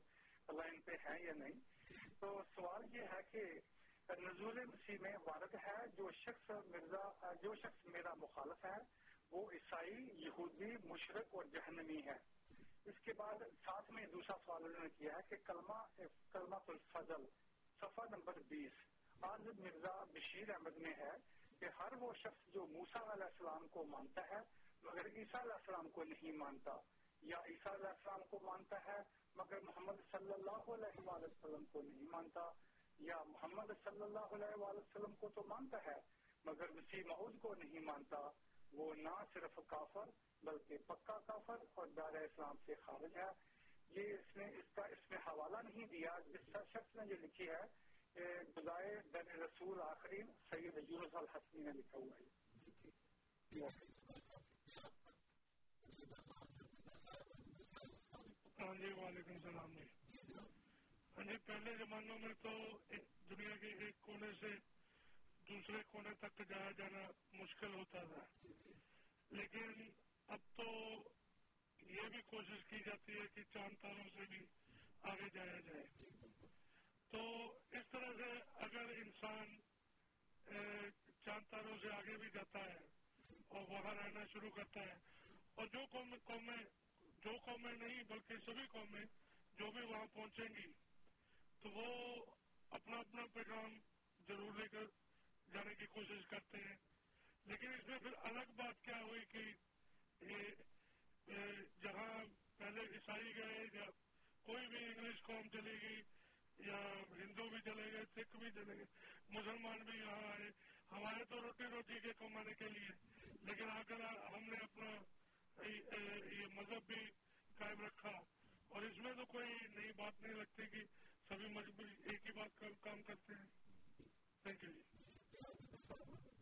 لائن پہ ہیں یا نہیں۔ تو سوال یہ ہے کہ نزول مسیح میں وارد ہے، جو شخص مرزا، جو شخص میرا مخالف ہے، وہ عیسائی، یہودی، مشرق اور جہنمی ہے۔ اس کے بعد ساتھ میں دوسرا سوال انہوں نے کیا ہے کہ کلمہ کلمہ الفضل، صفحہ نمبر بیس۔ آج مرزا بشیر احمد میں ہے کہ ہر وہ شخص جو موسا علیہ السلام کو مانتا ہے، مگر عیسیٰ علیہ السلام کو نہیں مانتا۔ یا عیسیٰ علیہ السلام کو مانتا ہے، مگر محمد صلی اللہ علیہ وآلہ وسلم کو نہیں مانتا۔ یا محمد صلی اللہ علیہ وآلہ وسلم کو تو مانتا ہے، مگر مسیح معود کو نہیں مانتا۔ وہ نہ صرف کافر بلکہ پکا کافر اور دار اسلام سے خارج ہے۔ یہ اس نے اس کا اس میں حوالہ نہیں دیا۔ جس شخص نے یہ لکھی ہے گزائے در رسول آخری سید یونس الحسنی نے لکھا ہوا ہے۔ ہاں جی وعلیکم السلام۔ جی ہاں جی پہلے زمانوں میں تو دنیا کے ایک کونے سے دوسرے کونے تک جایا جانا مشکل ہوتا تھا۔ لیکن اب تو یہ بھی کوشش کی جاتی ہے کہ چاند تاروں سے بھی آگے جایا جائے۔ تو اس طرح سے اگر انسان چاند تاروں سے آگے بھی جاتا ہے اور وہاں رہنا شروع کرتا ہے، اور جو قومیں جو قومیں نہیں بلکہ سبھی قومیں جو بھی وہاں پہنچیں گی، تو وہ اپنا اپنا پیغام ضرور لے کر جانے کی کوشش کرتے ہیں۔ لیکن اس میں پھر الگ بات کیا ہوئی کہ یہ جہاں پہلے عیسائی گئے یا کوئی بھی انگلش قوم چلے گی یا ہندو بھی چلے گئے، سکھ بھی چلے گئے، مسلمان بھی یہاں آئے۔ ہمارے تو روٹی روٹی کے کمانے کے لیے۔ لیکن آ کر ہم نے اپنا یہ مذہب بھی قائم رکھا۔ اور اس میں تو کوئی نئی بات نہیں لگتی کہ سبھی مذہب ایک ہی بات کام کرتے ہیں۔ Thank you problem.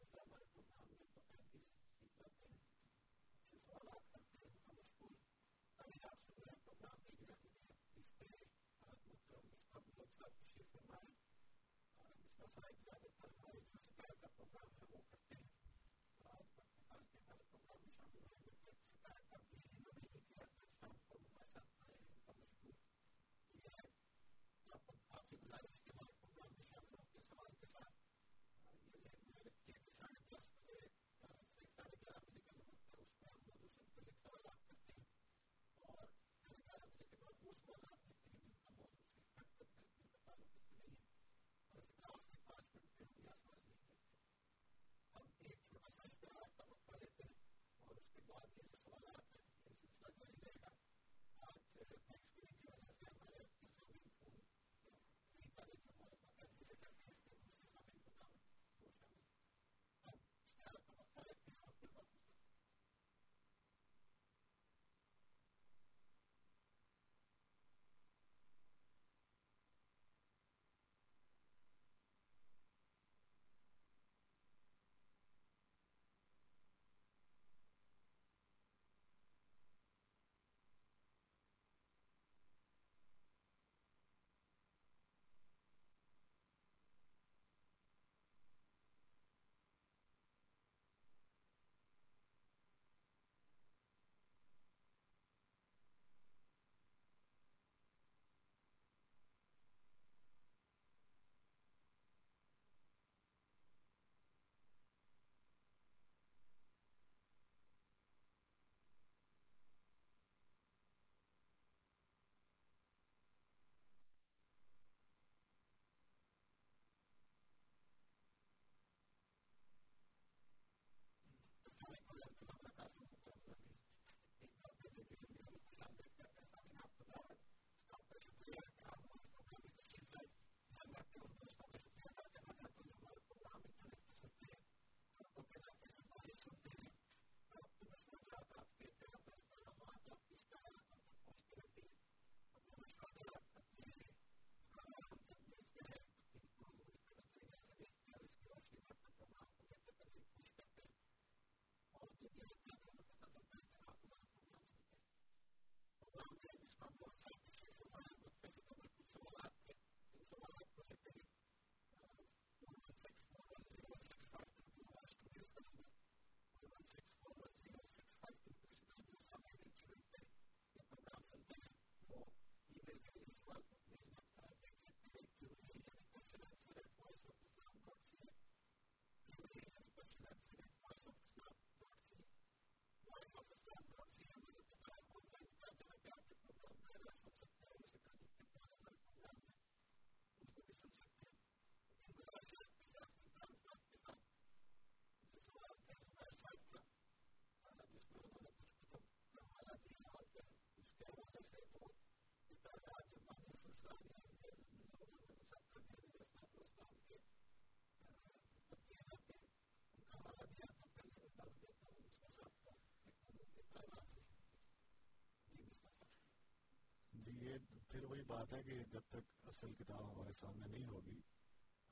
جی بات ہے کہ جب تک اصل کتاب ہمارے سامنے نہیں ہوگی،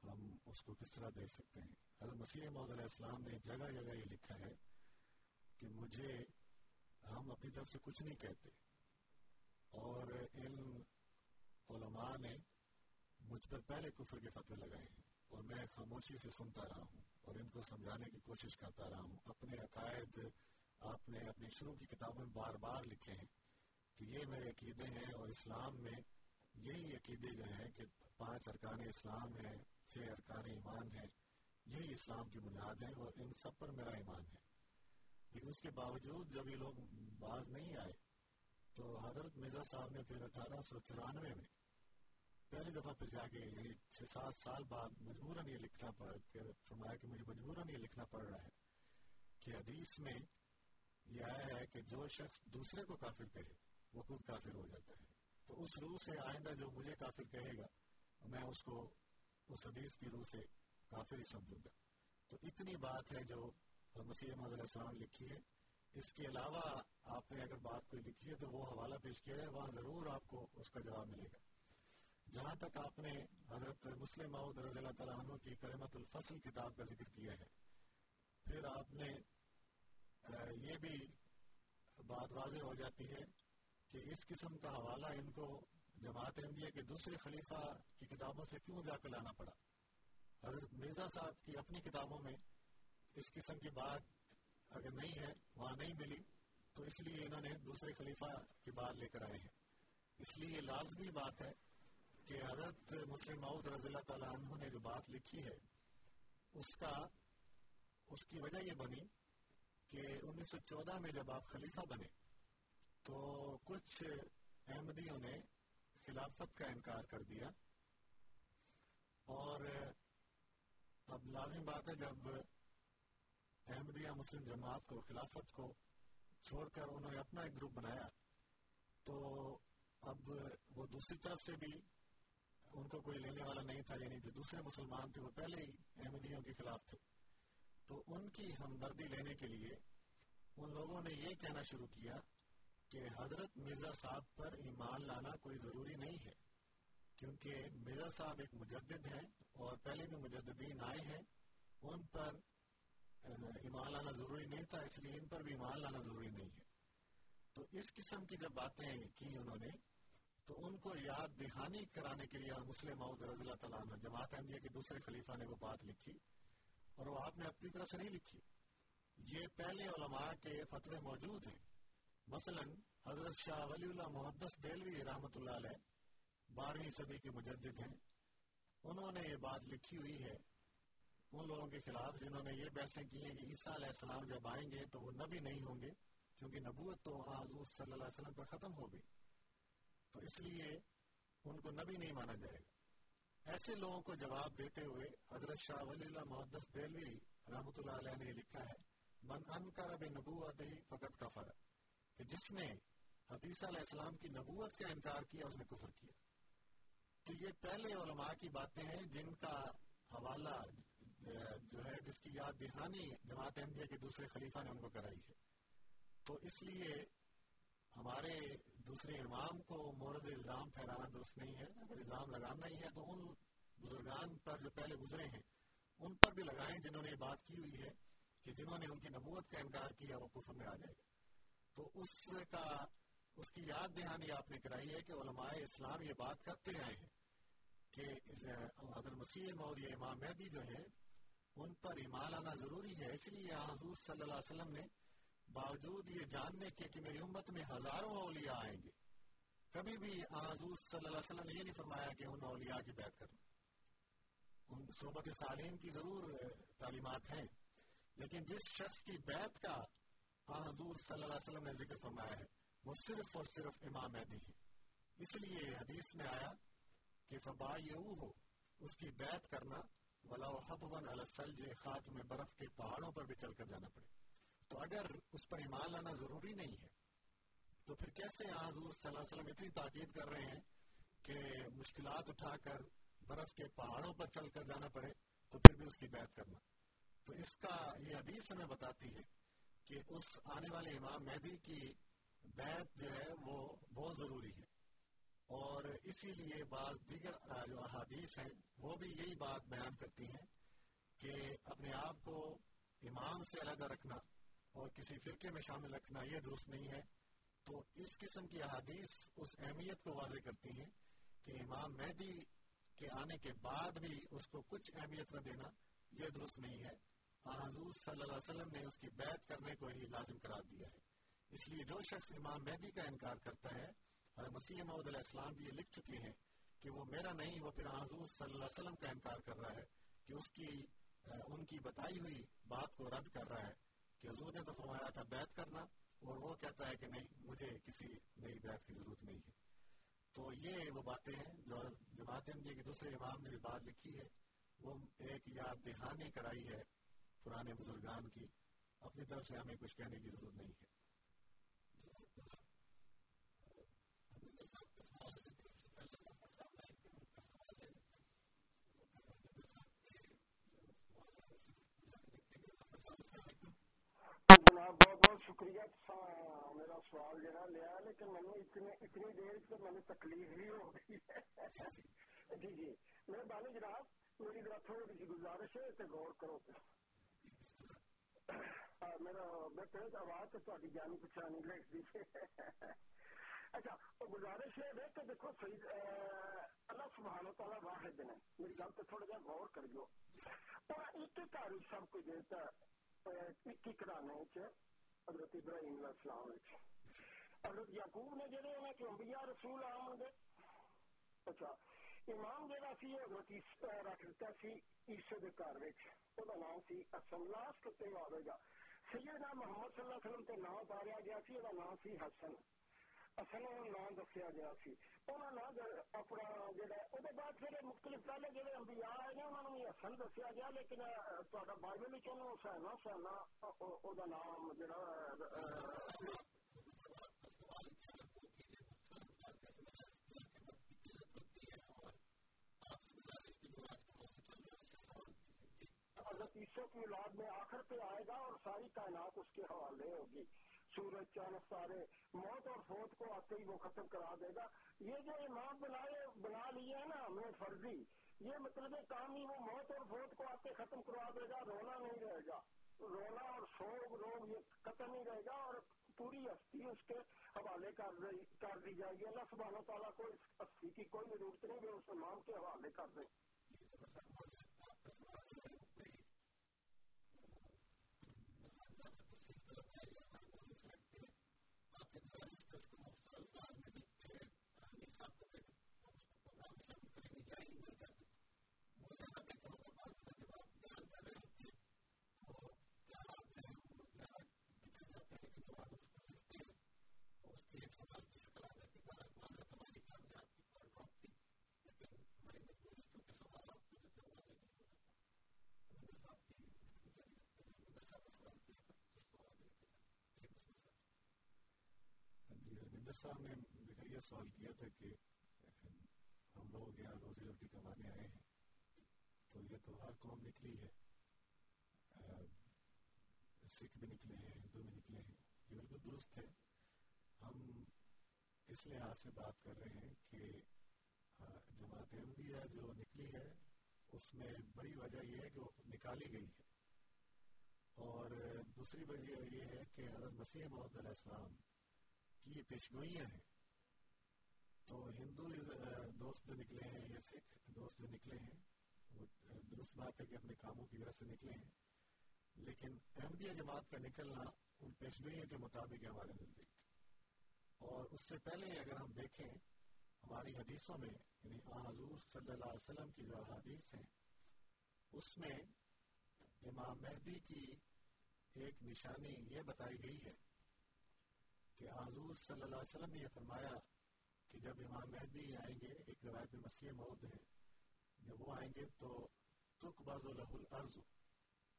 ہم اس کو کس طرح دیکھ سکتے ہیں؟ حضرت مسیح محدود علیہ السلام نے جگہ جگہ یہ لکھا ہے کہ مجھے ہم اپنی طرف سے کچھ نہیں کہتے۔ اور ان علماء نے مجھ پر پہلے کفر کے فتوے لگائے ہیں اور میں خاموشی سے سنتا رہا ہوں اور ان کو سمجھانے کی کوشش کرتا رہا ہوں۔ اپنے عقائد آپ نے اپنی شروع کی کتابوں میں بار بار لکھے ہیں۔ کہ یہ میرے عقیدے ہیں اور اسلام میں یہی عقیدے جو ہیں کہ پانچ ارکان اسلام ہیں، چھ ارکان ایمان ہیں، یہی اسلام کی بنیاد ہیں اور ان سب پر میرا ایمان ہے۔ لیکن اس کے باوجود جب یہ لوگ باز نہیں آئے تو حضرت مرزا صاحب نے پھر اٹھارہ سو چورانوے میں پہلی دفعہ پھر جا کے یعنی چھ سات سال بعد مجبوراً یہ لکھنا پڑ فرمایا کہ مجھے مجبوراً یہ لکھنا پڑ رہا ہے کہ حدیث میں یہ آیا ہے کہ جو شخص دوسرے کو کافر کہے وہ خود کافر ہو جاتا ہے۔ تو اس روح سے آئندہ جو مجھے کافر کہے گا، میں اس کو اس حدیث کی روح سے کافر ہی سمجھوں گا۔ تو اتنی بات ہے جو مسیح محمد علیہ السلام لکھی ہے۔ اس کے علاوہ آپ نے اگر بات کوئی لکھی ہے تو وہ حوالہ پیش کیا ہے، وہاں ضرور آپ کو اس کا جواب ملے گا۔ جہاں تک آپ نے حضرت مسلم معود رضی اللہ تعالیٰ عنہ کی کرمت الفصل کتاب کا ذکر کیا ہے، پھر آپ نے یہ بھی بات واضح ہو جاتی ہے کہ اس قسم کا حوالہ ان کو جماعت احمدیہ کے دوسرے خلیفہ کی کتابوں سے کیوں جا کر لانا پڑا؟ حضرت مرزا صاحب کی اپنی کتابوں میں اس قسم کی بات اگر نہیں ہے، وہاں نہیں ملی، تو اس لیے انہوں نے دوسرے خلیفہ کی بات لے کر آئے ہیں۔ اس لیے یہ لازمی بات ہے کہ حضرت مسلم معود رضی اللہ تعالیٰ عنہ نے جو بات لکھی ہے، اس کا، اس کی وجہ یہ بنی کہ انیس سو چودہ میں جب آپ خلیفہ بنے تو کچھ احمدیوں نے خلافت کا انکار کر دیا۔ اور اب لازم بات ہے جب احمدیہ مسلم جماعت کو، خلافت کو چھوڑ کر انہوں نے اپنا ایک گروپ بنایا، تو اب وہ دوسری طرف سے بھی ان کو کوئی لینے والا نہیں تھا یعنی جو دوسرے مسلمان تھے وہ پہلے ہی احمدیوں کے خلاف تھے۔ تو ان کی ہمدردی لینے کے لیے ان لوگوں نے یہ کہنا شروع کیا کہ حضرت مرزا صاحب پر ایمان لانا کوئی ضروری نہیں ہے، کیونکہ مرزا صاحب ایک مجدد ہیں اور پہلے بھی مجددین آئے ہیں، ان پر ایمان لانا ضروری نہیں تھا، اس لیے ان پر بھی ایمان لانا ضروری نہیں ہے۔ تو اس قسم کی جب باتیں کی انہوں نے، تو ان کو یاد دہانی کرانے کے لیے مسلم معود رضی اللہ تعالیٰ عنہ، جماعت احمدیہ کے دوسرے خلیفہ نے وہ بات لکھی اور وہ آپ نے اپنی طرف سے نہیں لکھی۔ یہ پہلے علماء کے فتوے موجود ہیں۔ مثلا حضرت شاہ ولی اللہ محدث دہلوی رحمۃ اللہ علیہ بارہویں صدی کے مجدد ہیں۔ انہوں نے یہ بات لکھی ہوئی ہے، ان لوگوں کے خلاف جنہوں نے یہ بحثیں کی ہیں کہ عیسیٰ علیہ السلام جب آئیں گے تو وہ نبی نہیں ہوں گے، کیونکہ نبوت تو حضور صلی اللہ علیہ وسلم پر ختم ہو گئی۔ تو اس لیے ان کو نبی نہیں مانا جائے گا۔ ایسے لوگوں کو جواب دیتے ہوئے حضرت شاہ ولی اللہ محدث دہلوی رحمۃ اللہ علیہ نے لکھا ہے، من انکر بنبوت ہی فقط کفر. کہ جس نے حدیثہ علیہ السلام کی نبوت کا انکار کیا، اس نے کفر کیا۔ تو یہ پہلے علماء کی باتیں ہیں جن کا حوالہ جو ہے، جس کی یاد دہانی جماعت احمدیہ کے دوسرے خلیفہ نے ان کو کرائی ہے۔ تو اس لیے ہمارے دوسرے امام کو مورد الزام ٹھہرانا درست نہیں ہے۔ اگر الزام لگانا ہی ہے تو ان بزرگان پر جو پہلے گزرے ہیں، ان پر بھی لگائیں جنہوں نے یہ بات کی ہوئی ہے کہ جنہوں نے ان کی نبوت کا انکار کیا، وہ کفر میں آ جائے گا۔ تو اس کا اس کی یاد دہانی آپ نے کرائی ہے کہ علماء اسلام یہ بات کرتے آئے ہیں کہ حضرت مسیح مود یا امام مہدی جو ہے ان پر ایمان آنا ضروری ہے۔ اس لیے حضور صلی اللہ علیہ وسلم نے باوجود یہ جاننے کے کہ میری امت میں ہزاروں اولیاء آئیں گے، کبھی بھی حضور صلی اللہ علیہ وسلم نے یہ نہیں فرمایا کہ ان اولیاء کی بیعت کرنا ان صحبت سالین کی ضرور تعلیمات ہیں، لیکن جس شخص کی بیعت کا ہاں حضور صلی اللہ علیہ وسلم نے ذکر فرمایا ہے، وہ صرف اور صرف امام مہدی ہے اس لیے حدیث میں آیا کہ فبا یہ ہو اس کی بیعت کرنا ولا حبون السلج، خاتم برف کے پہاڑوں پر بھی چل کر جانا پڑے۔ تو اگر اس پر ایمان لانا ضروری نہیں ہے، تو پھر کیسے حضور صلی اللہ علیہ وسلم اتنی تاکید کر رہے ہیں کہ مشکلات اٹھا کر برف کے پہاڑوں پر چل کر جانا پڑے، تو پھر بھی اس کی بیعت کرنا۔ تو اس کا یہ حدیث ہمیں بتاتی ہے کہ اس آنے والے امام مہدی کی بیعت جو ہے وہ بہت ضروری ہے۔ اور اسی لیے بعض دیگر جو احادیث ہیں، وہ بھی یہی بات بیان کرتی ہیں کہ اپنے آپ کو امام سے علیحدہ رکھنا اور کسی فرقے میں شامل رکھنا یہ درست نہیں ہے۔ تو اس قسم کی احادیث اس اہمیت کو واضح کرتی ہیں کہ امام مہدی کے آنے کے بعد بھی اس کو کچھ اہمیت نہ دینا یہ درست نہیں ہے۔ اور حضور صلی اللہ علیہ وسلم نے اس کی بیعت کرنے کو ہی لازم قرار دیا ہے۔ اس لیے جو شخص امام مہدی کا انکار کرتا ہے، اور مسیح محمد علیہ السلام بھی یہ لکھ چکے ہیں کہ وہ میرا نہیں، وہ پھر حضور صلی اللہ علیہ وسلم کا انکار کر رہا ہے کہ اس کی ان کی بتائی ہوئی بات کو رد کر رہا ہے کہ حضور نے تو فرمایا تھا بیعت کرنا، اور وہ کہتا ہے کہ نہیں، مجھے کسی نئی بیعت کی ضرورت نہیں ہے۔ تو یہ وہ باتیں ہیں جو جماعت احمدیہ کے دوسرے امام نے بھی بات لکھی ہے۔ وہ ایک یاد دہانی کرائی ہے پرانے بزرگان کی اپنی طرف سے ہمیں کچھ کہنے کی ضرورت نہیں ہے۔ جناب بہت بہت شکریہ۔ میرا سوال جہاں لیا، لیکن میں نے اتنے اتنی دیر سے میں نے تکلیف بھی ہو گئی ہے۔ جی جی۔ مہربانی جناب، میری ذرا تھوڑی سی گزارش ہے اسے غور کرو۔ میرا بیٹے آواز تو تاری جانی پچھانی لکھ دیجیے اچھا تو گزارش یہ ہے کہ دیکھو صحیح اللہ سبحانہ و تعالیٰ واحد نے میری گل تو تھوڑا جہا غور کریو۔ اور ایک تاریخ سب کو دیتا ہے اکی کرانے حضرت ابراہیم علیہ السلام حضرت یعقوب نے جڑے انہیں کہ انبیاء رسول آم دے۔ اچھا امام جڑا سی حضرت رکھ دیتا سی عیسے دے گھر وچ او دا نام سی حسن لاس کتے آوے گا سیدنا محمد صلی اللہ علیہ وسلم تے نام اتاریا گیا سی او دا نام سی حسن اصل نام دسیا گیا سی اپنا جہاں بعد پھر مختلف پہلے جہاں امبیا آئے نے انہوں نے حسن دسیا گیا لیکن تا بائبل سہنا سہنا نام جہاں حضرت عیسیٰ کی اولاد میں آخر پہ آئے گا اور ساری کائنات اس کے حوالے ہوگی۔ سورج، چاند سارے موت اور فوت کو آتے ہی وہ ختم کرا دے گا۔ یہ جو امام بنائے بنا لیے ہیں نا ہمیں فرضی، یہ مطلب کام ہی وہ موت اور فوت کو آتے ختم کروا دے گا، رونا نہیں رہے گا۔ رونا اور سوگ، روگ، یہ ختم نہیں رہے گا اور پوری ہستی اس کے حوالے کر کر دی جائے گی۔ اللہ سبحانہ تعالیٰ کو اس ہستی کی کوئی ضرورت نہیں کہ اس امام کے حوالے کر دیں صاحب نے میرا یہ سوال کیا تھا کہ ہم لوگ یہاں روزی روٹی کمانے آئے ہیں، تو یہ تو ہر قوم نکلی ہے سکھ بھی نکلے ہیں، ہندو بھی نکلے ہیں، یہ بالکل درست ہے۔ ہم اس لحاظ سے بات کر رہے ہیں کہ جماعت احمدیہ جو نکلی ہے، اس میں بڑی وجہ یہ ہے کہ وہ نکالی گئی ہے۔ اور دوسری وجہ یہ ہے کہ حضرت مسیح محمد علیہ السلام کی یہ پیشگوئیاں ہیں۔ تو ہندو دوست جو نکلے ہیں یا سکھ دوست جو نکلے ہیں، وہ درست بات ہے کہ اپنے کاموں کی وجہ سے نکلے ہیں، لیکن احمدیہ جماعت کا نکلنا ان پیشگوئیوں کے مطابق ہے ہمارے نزدیک۔ اور اس سے پہلے اگر ہم دیکھیں، ہماری حدیثوں میں یعنی حضور صلی اللہ علیہ وسلم کی جو حدیث ہیں، اس میں امام مہدی کی ایک نشانی یہ بتائی گئی ہے کہ حضور صلی اللہ علیہ وسلم نے یہ فرمایا کہ جب امام مہدی آئیں گے، ایک روایت میں مسیح مود ہے، جب وہ آئیں گے تو تک باز لہ الارض،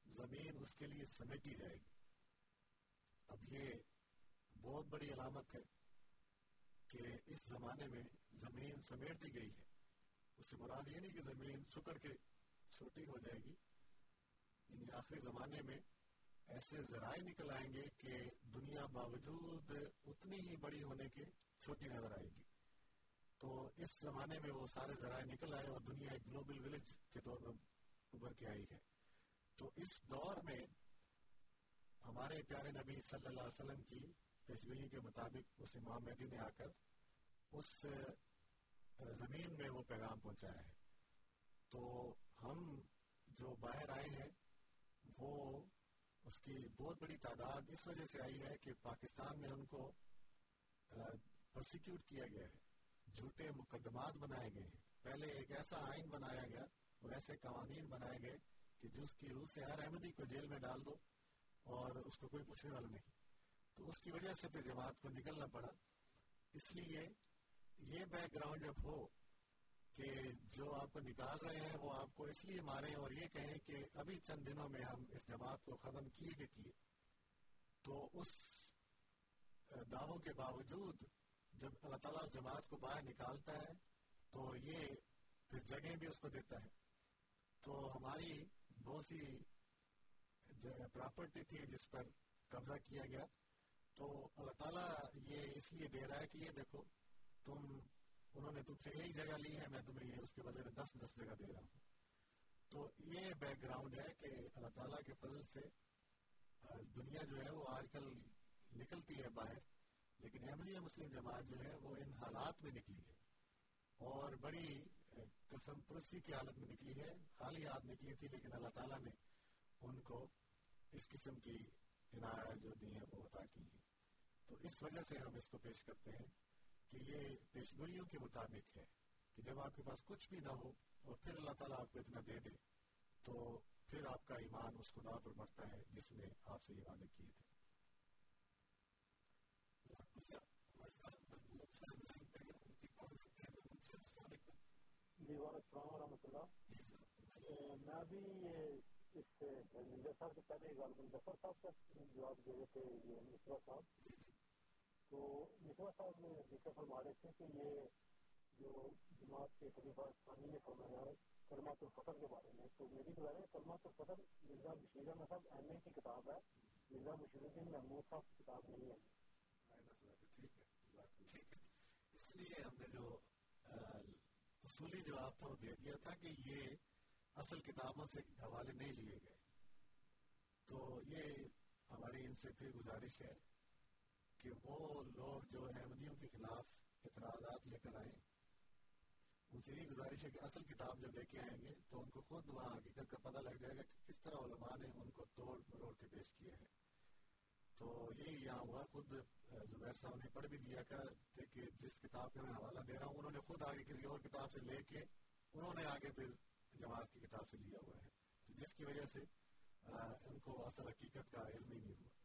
زمین اس کے لیے سمیٹی جائے گی۔ اب یہ بہت بڑی علامت ہے کہ اس زمانے میں زمین سمیٹ دی گئی ہے۔ اس سے مراد یہ نہیں کہ زمین سکڑ کے چھوٹی ہو جائے گی۔ یعنی آخری زمانے میں ایسے ذرائع نکل آئیں گے کہ دنیا باوجود اتنی ہی بڑی ہونے کے چھوٹی نظر آئے گی۔ تو اس زمانے میں وہ سارے ذرائع نکل آئے اور دنیا ایک گلوبل ولیج کے طور پر ابھر کے آئی ہے۔ تو اس دور میں ہمارے پیارے نبی صلی اللہ علیہ وسلم کی پیشگوئی کے مطابق اس امام مہدی نے آ کر اس زمین میں وہ پیغام پہنچایا ہے۔ تو ہم جو باہر آئے ہیں وہ اس کی بہت بڑی تعداد اس وجہ سے آئی ہے کہ پاکستان میں ان کو پرسیکیوٹ کیا گیا ہے، جھوٹے مقدمات بنائے گئے ہیں۔ پہلے ایک ایسا آئین بنایا گیا اور ایسے قوانین بنائے گئے کہ جس کی روح سے ہر احمدی کو جیل میں ڈال دو اور اس کو کوئی پوچھنے والا نہیں۔ تو اس کی وجہ سے پھر جماعت کو نکلنا پڑا۔ اس لیے یہ بیک گراؤنڈ جب ہو کہ جو آپ کو نکال رہے ہیں وہ آپ کو اس لیے مارے اور یہ کہیں کہ ابھی چند دنوں میں ہم اس جماعت کو ختم کیے کہ کیے۔ تو اس دعووں کے باوجود جب اللہ تعالیٰ اس جماعت کو باہر نکالتا ہے تو یہ پھر جگہ بھی اس کو دیتا ہے۔ تو ہماری بہت سی پراپرٹی تھی جس پر قبضہ کیا گیا، تو اللہ تعالیٰ یہ اس لیے دے رہا ہے کہ یہ دیکھو، تم انہوں نے تم سے ایک جگہ لی ہے میں تمہیں یہ اس کے بدلے میں دس دس جگہ دے رہا ہوں۔ تو یہ بیک گراؤنڈ ہے کہ اللہ تعالیٰ کے فضل سے دنیا جو ہے وہ آج کل نکلتی ہے باہر، لیکن احمدیہ مسلم جماعت جو ہے وہ ان حالات میں نکلی ہے۔ اور بڑی قسم پرستی کی حالت میں نکلی ہے۔ خالی ہاتھ نکلی تھی، لیکن اللہ تعالیٰ نے ان کو اس قسم کی عنایت جو دی ہیں وہ عطا کی ہے۔ تو اس وجہ سے ہم اس کو پیش کرتے ہیں۔ کہ یہ پیشگوئیوں کے مطابق ہے کہ جب آپ کے پاس کچھ بھی نہ ہو اور پھر اللہ تعالیٰ آپ کو اتنا دے دے، تو پھر آپ کا ایمان اس خدا پر بڑھتا ہے جس نے آپ سے یہ وعدے کیے تھے۔ جی وعلیکم السلام ورحمۃ اللہ۔ میں ابھی یہ اس مرزا صاحب سے پہلے غالب ظفر صاحب کا جواب دے رہے تھے، یہ مصرا صاحب۔ تو مصرا صاحب نے ذکر فرما رہے تھے کہ یہ جو جماعت کے خلیفہ ثانی نے فرمایا ہے کلمات الفطر کے بارے میں، تو میری گزار ہے کلمات الفطر مرزا بشیر احمد صاحب ایم اے کی کتاب ہے۔ مرزا بشیر الدین محمود صاحب کی کتاب نہیں ہے۔ اس لیے ہم نے جو اصولی جواب تھا وہ دے دیا تھا کہ یہ اصل کتابوں سے حوالے نہیں لیے گئے۔ تو یہ ہماری ان سے پھر گزارش ہے۔ کہ وہ لوگ جو احمدیوں کے خلاف اعتراضات لے کر آئیں ان سے یہ گزارش ہے کہ اصل کتاب جب لے کے آئیں گے تو ان کو خود وہاں حقیقت کا پتہ لگ جائے گا کہ کس طرح علماء نے ان کو توڑ مروڑ کے پیش کیا ہے۔ تو یہی یہاں ہوا، خود زبیر صاحب نے پڑھ بھی دیا کہ جس کتاب کا میں حوالہ دے رہا ہوں، انہوں نے خود آگے کسی اور کتاب سے لے کے انہوں نے آگے پھر جماعت کی کتاب سے لیا ہوا ہے۔ جس کی وجہ سے ان کو اصل حقیقت کا علم ہی نہیں ہوا۔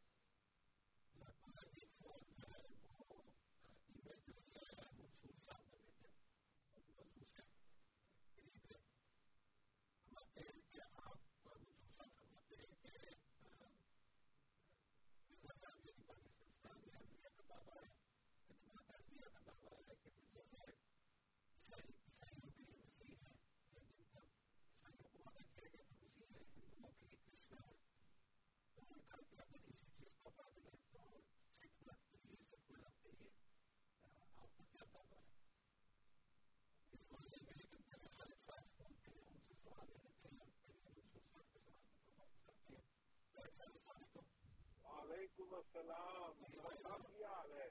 وعلیکم السلام کی حال ہے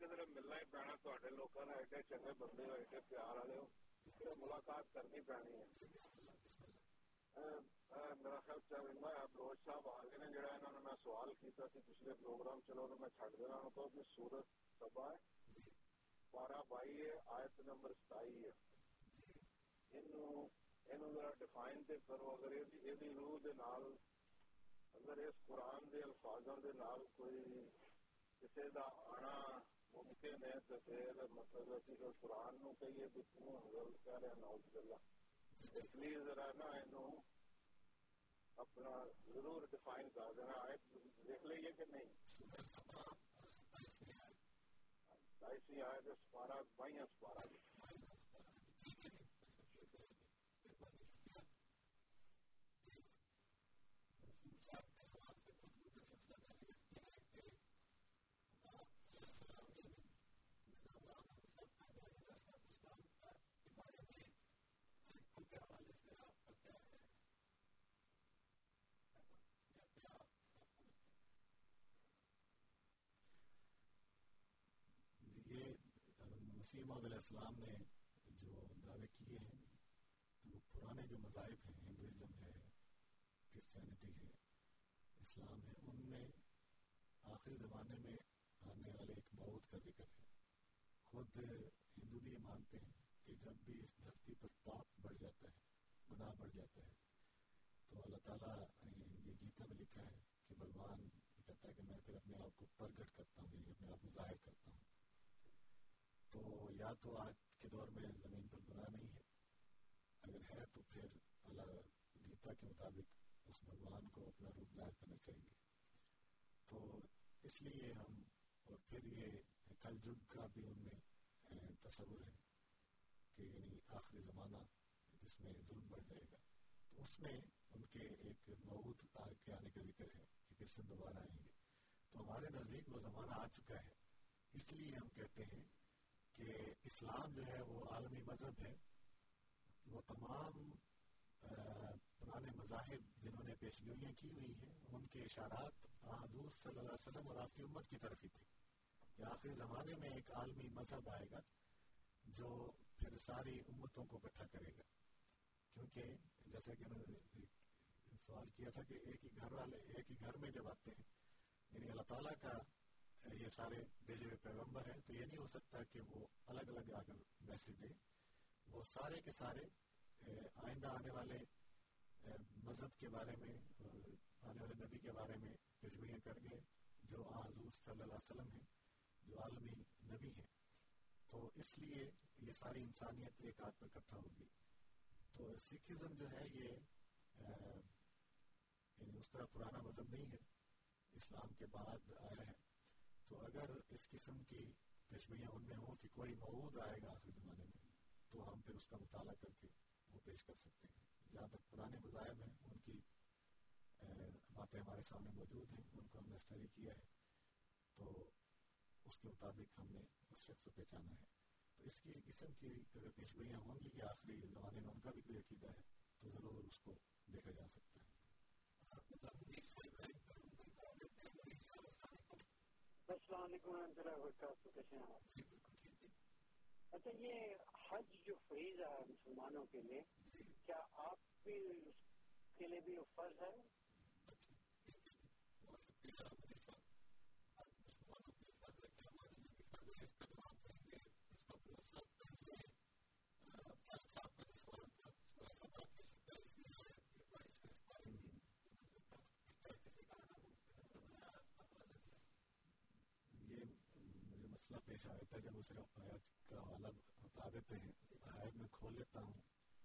کدھر ملنا ہی پینا تے لوگوں نے ایڈے چنگے بندے ہو ایڈے پیار والے ہو ملاقات کرنی پینی ہے میرا خیال چاہیے بروج صاحب آ گئے نے جڑا انہوں نے میں سوال کیتا سی پچھلے پروگرام چلو تو میں چھڈ دینا ان کو کہ سورت سبا ہے بارہ بائی ہے آیت نمبر ستائی ہے ذرا ڈیفائن تے کرو اگر یہ روح دے نال اگر اس قرآن دے الفاظوں دے نال کوئی کسی دا آنا ممکن ہے تو پھر مطلب ہے کہ قرآن نو کہیے کہ تم غلط کہہ رہے نعوذ باللہ اس لیے ذرا نا اینو اپنا ضرور ڈیفائن کر دینا آیت دیکھ لئیے کہ نہیں ستائیسویں آیت سپارہ بائیاں سپارہ مسیح محمد علیہ السلام نے جو دعوے کیے ہیں وہ پرانے جو مذاہب ہیں، ہندوازم ہے کرسچینٹی ہے، اسلام ہے، ان میں آخری زمانے میں آنے والے ایک موت کا ذکر ہے۔ خود ہندو بھی یہ مانتے ہیں کہ جب بھی اس دھرتی پر پاپ بڑھ جاتا ہے، گناہ بڑھ جاتا ہے، تو اللہ تعالیٰ یہ گیتا میں لکھا ہے کہ بھگوان کہتا ہے کہ میں پھر اپنے آپ کو پرگٹ کرتا ہوں یعنی اپنے آپ کو ظاہر کرتا ہوں۔ تو یا تو آج کے دور میں زمین پر گناہ نہیں ہے۔ اگر ہے تو پھر اللہ گیتا کے مطابق اس بھگوان کو اپنا روپ ظاہر کرنا چاہیے۔ تو اس لیے ہم اور پھر یہ کل جگ کا بھی ان میں تصور ہے کہ یعنی آخری زمانہ جس میں ظلم بڑھ جائے گا۔ تو اس میں ان کے ایک بہت کے آنے کا ذکر ہے کہ کس سے دوبارہ آئیں گے۔ تو ہمارے نزدیک وہ زمانہ آ چکا ہے۔ اس لیے ہم کہتے ہیں کہ اسلام جو ہے وہ عالمی مذہب ہے۔ وہ تمام پرانے مذاہب جنہوں نے پیشگوئیاں کی ہوئی ہیں، ان کے اشارات حضور صلی اللہ علیہ وسلم اور آپ کی امت کی طرف ہی تھے۔ کہ آخری زمانے میں ایک عالمی مذہب آئے گا جو پھر ساری امتوں کو اکٹھا کرے گا۔ کیونکہ جیسا کہ سوال کیا تھا کہ ایک ہی گھر والے، ایک ہی گھر میں جب آتے ہیں یعنی اللہ تعالیٰ کا یہ سارے بھیجے ہوئے پیغمبر ہیں، تو یہ نہیں ہو سکتا کہ وہ الگ الگ آ کر میسج دیں۔ وہ سارے کے سارے آئندہ آنے والے مذہب کے بارے میں، آنے والے نبی کے بارے میں پیشگوئیاں کر گئے جو حضور صلی اللہ علیہ وسلم ہیں، جو عالمی نبی ہیں۔ تو اس لیے یہ ساری انسانیت ایک ہاتھ پر اکٹھا ہوگی۔ تو سکھزم جو ہے، یہ یعنی اس طرح پرانا مذہب نہیں ہے۔ اسلام کے بعد آیا ہے۔ تو اگر اس قسم کی پیشگوئیاں ان میں ہوں کہ کوئی معود آئے گا آخری زمانے میں، تو ہم پھر اس کا مطالعہ کر کے وہ پیش کر سکتے ہیں۔ جہاں تک پرانے مذاہب ہیں، ان کی باتیں ہمارے سامنے موجود ہیں، ان کو ہم نے اسٹڈی کیا ہے، تو اس کے مطابق ہم نے اس شخص کو پہچانا ہے۔ تو اس کی قسم کی اگر پیشگوئیاں ہوں گی کہ آخری زمانے میں ان کا بھی کوئی عقیدہ ہے، تو ضرور اس کو دیکھا جا سکتا ہے۔ السلام علیکم ورحمۃ اللہ وبرکاتہ کیسے ہیں۔ اچھا یہ حج جو فریض ہے مسلمانوں کے لیے، کیا آپ بھی اس کے لیے بھی فرض ہے؟ مسئلہ پیش ہے جب وہ صرف آیت کا حوالہ بتا دیتے ہیں آیت میں کھول لیتا ہوں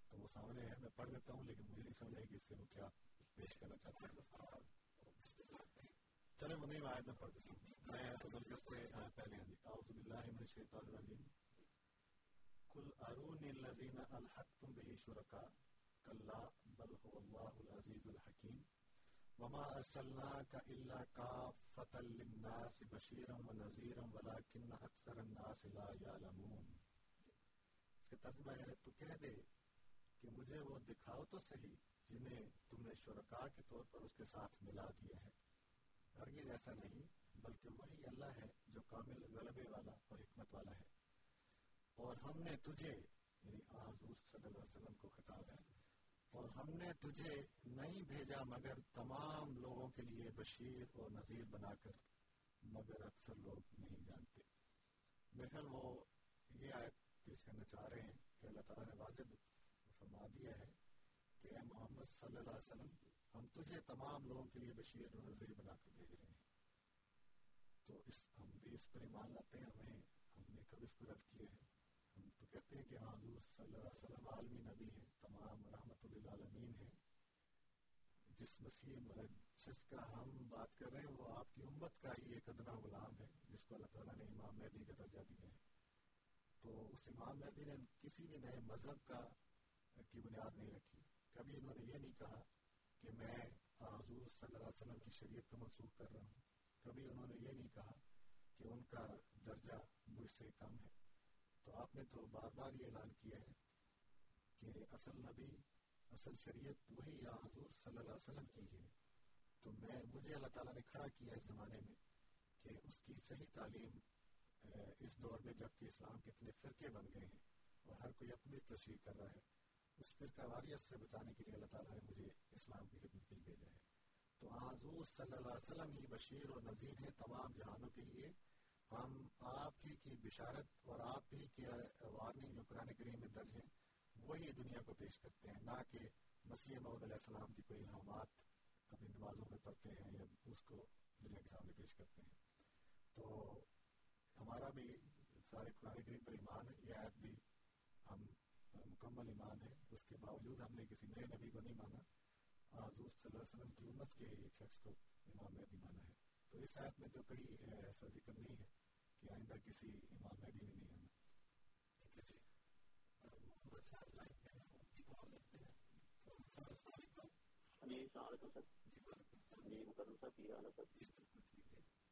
تو وہ سامنے ہے، میں پڑھ دیتا ہوں لیکن مجھے نہیں سمجھ آئی کہ اس سے وہ کیا پیش کرنا چاہتے ہیں چلے وہ نہیں آیت میں پڑھ دیتا ہوں۔ میں بزرگ سے پہلے ہاں اعوذ باللہ من الشیطان الرجیم کل ارونی الذین الحقتم به شرکا کلا بل هو اللہ العزیز الحکیم۔ وما ارسلناك الا كافة للناس بشيرا ونذيرا ولكن اكثر الناس لا يعلمون۔ اس کا ترجمہ ہے، تو کہہ دے کہ مجھے وہ دکھاؤ تو صحیح جنہیں تم نے شرکاء کے طور پر اس کے ساتھ ملا دیا ہے۔ ہرگز ایسا نہیں، بلکہ وہی اللہ ہے جو کامل غلبے والا اور حکمت والا ہے۔ اور ہم نے تجھے یعنی حضور صلی اللہ علیہ وسلم کو خطاب ہے اور ہم نے تجھے نہیں بھیجا مگر تمام لوگوں کے لیے بشیر اور نذیر بنا کر، مگر اکثر لوگ نہیں جانتے۔ بہرحال وہ یہ آیت پیش کرنا چاہ رہے ہیں کہ اللہ تعالیٰ نے واضح فرما دیا ہے کہ اے محمد صلی اللہ علیہ وسلم، ہم تجھے تمام لوگوں کے لیے بشیر اور نذیر بنا کر بھیج رہے ہیں۔ تو اس، ہم بھی اس پر ایمان لاتے ہیں، ہمیں، ہم نے کب اس کو رد کیا ہے؟ ہم تو کہتے ہیں کہ ہاں حضور صلی اللہ علیہ وسلم عالمی نبی ہیں، تمام رحمت للعالمین ہیں جس مسیح جس کا ہم بات کر رہے ہیں، وہ آپ کی امت کا ہی ایک ادنا غلام ہے، جس کو اللہ تعالیٰ نے امام مہدی کا درجہ دیا ہے۔ تو اس امام مہدی نے کسی بھی نئے مذہب کا کی بنیاد نہیں رکھی۔ کبھی انہوں نے یہ نہیں کہا کہ میں حضور صلی اللہ علیہ وسلم کی شریعت کو منسوخ کر رہا ہوں۔ کبھی انہوں نے یہ نہیں کہا کہ ان کا درجہ مجھ سے کم ہے۔ تو آپ نے تو بار بار یہ اعلان کیا ہے کہ اصل نبی اصل شریعت وہی یا حضور صلی اللہ علیہ وسلم کی ہے۔ تو میں مجھے اللہ تعالیٰ نے کھڑا کیا اس زمانے میں کہ اس کی صحیح تعلیم اس دور میں جبکہ اسلام کے اتنے فرقے بن گئے ہیں اور ہر کوئی اپنی تشریح کر رہا ہے، اس فرقہ واریت سے بچانے کے لیے اللہ تعالیٰ نے مجھے اسلام کی خدمت کے لیے بھیجا ہے۔ تو حضور صلی اللہ علیہ وسلم ہی بشیر اور نذیر ہیں تمام جہانوں کے لیے۔ ہم آپ ہی کی بشارت اور آپ ہی کی وارننگ جو قرآن کریم میں درج ہیں وہی دنیا کو پیش کرتے ہیں، نہ کہ مسیح محمد علیہ السلام کی کوئی الحامات اپنی نمازوں میں پڑھتے ہیں یا اس کو دنیا کے سامنے پیش کرتے ہیں۔ تو ہمارا بھی سارے قرآن کریم پر ایمان ہے، یہ آیت بھی ہم، مکمل ایمان ہے۔ اس کے باوجود ہم نے کسی نئے نبی کو نہیں مانا۔ حضور صلی اللہ علیہ وسلم کی امت کے ایک شخص کو امام مہدی مانا ہے۔ تو اس آیت میں تو کئی ایسا ذکر نہیں ہے کہ آئندہ کسی امام مہدی نے نہیں السلام علیکم سر جی مقدم صاحب کی ہے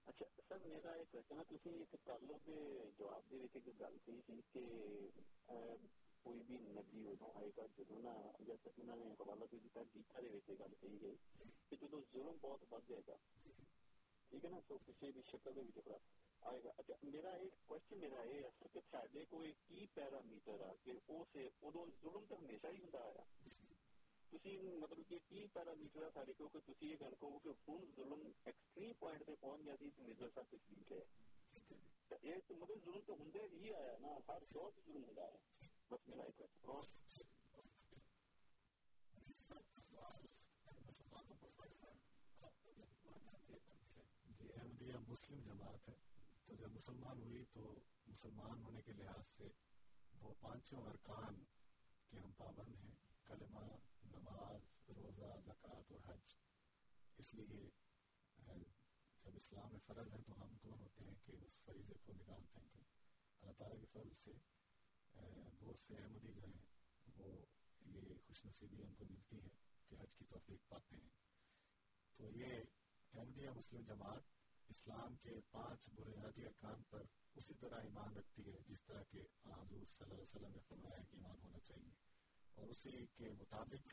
اچھا سر، میرا ایک کوشچن ہے۔ تھی ایک تعلق جواب دے گل یعنی کہ کوئی بھی نبی آئے گا جدو بہت بڑھ جائے گا، ٹھیک ہے نا؟ تو کسی بھی شکل آئے گا۔ اچھا میرا ایک کوشچن میرا یہ ہے کہ ساڈے کوئی کی پیرامیٹر ہے کہ او سے ادو ظلم تو ہمیشہ ہی ہوندا آیا۔ تسی مطلب کہ کی پیرامیٹر ہے سارے کو کہ تسی یہ گل کہو کہ ہن ظلم ایکسٹریم پوائنٹ تے پہنچ گیا سی تے مرزا صاحب تشریف ہے یہ تو مطلب ظلم تو ہوندے ہی آیا نا، ہر دور ظلم ہوندا ہے بس میرا ایک اور جی مسلم جماعت ہے۔ تو جب مسلمان ہوئی تو مسلمان ہونے کے لحاظ سے وہ پانچوں ارکان کے ہم پابند ہیں، کلمہ، نماز، روزہ، زکوٰۃ اور حج۔ اس لیے جب اسلام میں فرض ہے تو ہم کون ہوتے ہیں کہ اس فریضے کو نکال پھینکیں اللہ تعالیٰ کے فضل سے بہت سے احمدی جو ہیں، وہ یہ خوش نصیبی ان کو ملتی ہے کہ حج کی توفیق پاتے ہیں۔ تو یہ احمدیہ مسلم جماعت اسلام کے پانچ بنیادی ارکان پر اسی طرح ایمان رکھتی ہے، جس طرح کہ حضور صلی اللہ علیہ وسلم نے فرمایا کہ ایمان ہونا چاہیے۔ اور اسی کے مطابق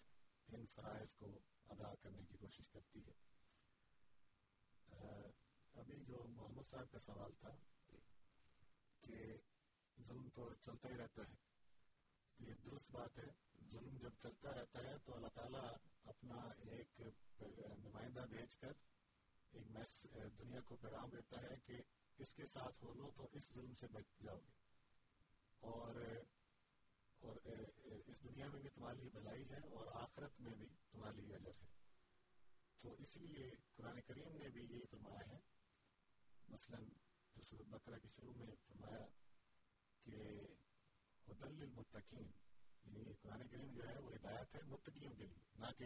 ان فرائض کو ادا کرنے کی کوشش کرتی ہے۔ ابھی جو محمد صاحب کا سوال تھا کہ ظلم تو چلتا ہی رہتا ہے، یہ درست بات ہے۔ ظلم جب چلتا رہتا ہے تو اللہ تعالیٰ اپنا ایک نمائندہ بھیج کر ایک دنیا کو پیغام دیتا ہے کہ اس کے ساتھ ہو لو تو اس ظلم سے بچ جاؤ گے۔ اور اور اس دنیا میں بھی تمہاری بھلائی ہے اور آخرت میں بھی تمہاری اجر ہے۔ تو اس لیے قرآن کریم نے بھی یہ فرمایا ہے۔ مثلا جو سورت بکرا کے شروع میں فرمایا کہ حدل المتقین یعنی قرآن کریم جو ہے وہ ہدایت ہے متقیوں کے لیے، نہ کہ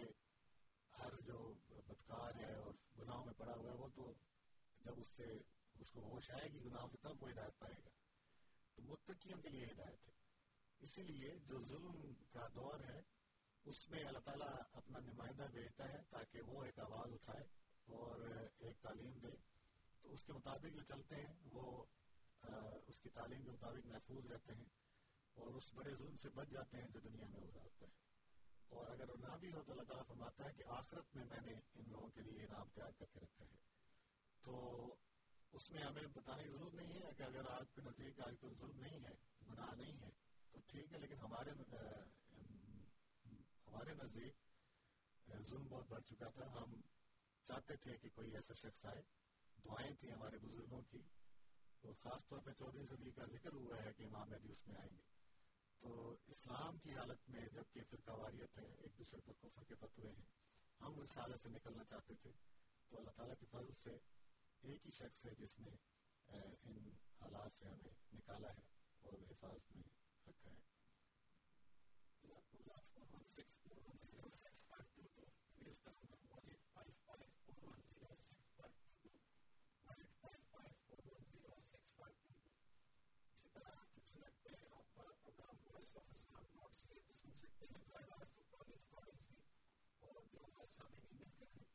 ہر جو بدکار ہے اور گناہوں میں پڑا ہوا ہے وہ تو جب اس سے اس کو ہوش آئے گی، گناہوں سے تب وہ ہدایت پائے گا۔ تو متقیوں کے لیے ہدایت ہے۔ اسی لیے جو ظلم کا دور ہے، اس میں اللہ تعالیٰ اپنا نمائندہ بھیجتا ہے تاکہ وہ ایک آواز اٹھائے اور ایک تعلیم دے۔ تو اس کے مطابق جو چلتے ہیں، وہ اس کی تعلیم کے مطابق محفوظ رہتے ہیں اور اس بڑے ظلم سے بچ جاتے ہیں جو دنیا میں ہو رہا ہوتا ہے۔ اور اگر نہ بھی ہو تو اللہ تعالیٰ فرماتا ہے کہ آخرت میں میں نے ان لوگوں کے لیے انعام تیار کر کے رکھا ہے۔ تو اس میں ہمیں بتانے کی ضرورت نہیں ہے کہ اگر آپ کے نزدیک آج کوئی ظلم نہیں ہے، گناہ نہیں ہے، تو ٹھیک ہے، لیکن ہمارے ہمارے نزدیک ظلم بہت بڑھ چکا تھا۔ ہم چاہتے تھے کہ کوئی ایسا شخص آئے۔ دعائیں تھیں ہمارے بزرگوں کی۔ اور خاص طور پہ چودہ صدی کا ذکر ہوا ہے کہ امام مہدی اس میں آئیں گے۔ تو اسلام کی حالت میں جبکہ فرقہ واریت ہے، ایک دوسرے پر کفر کے فتوے ہیں، ہم اس حالت سے نکلنا چاہتے تھے۔ تو اللہ تعالیٰ کے فضل سے ایک ہی شخص ہے جس نے ان حالات سے ہمیں نکالا ہے اور حفاظت میں رکھا ہے۔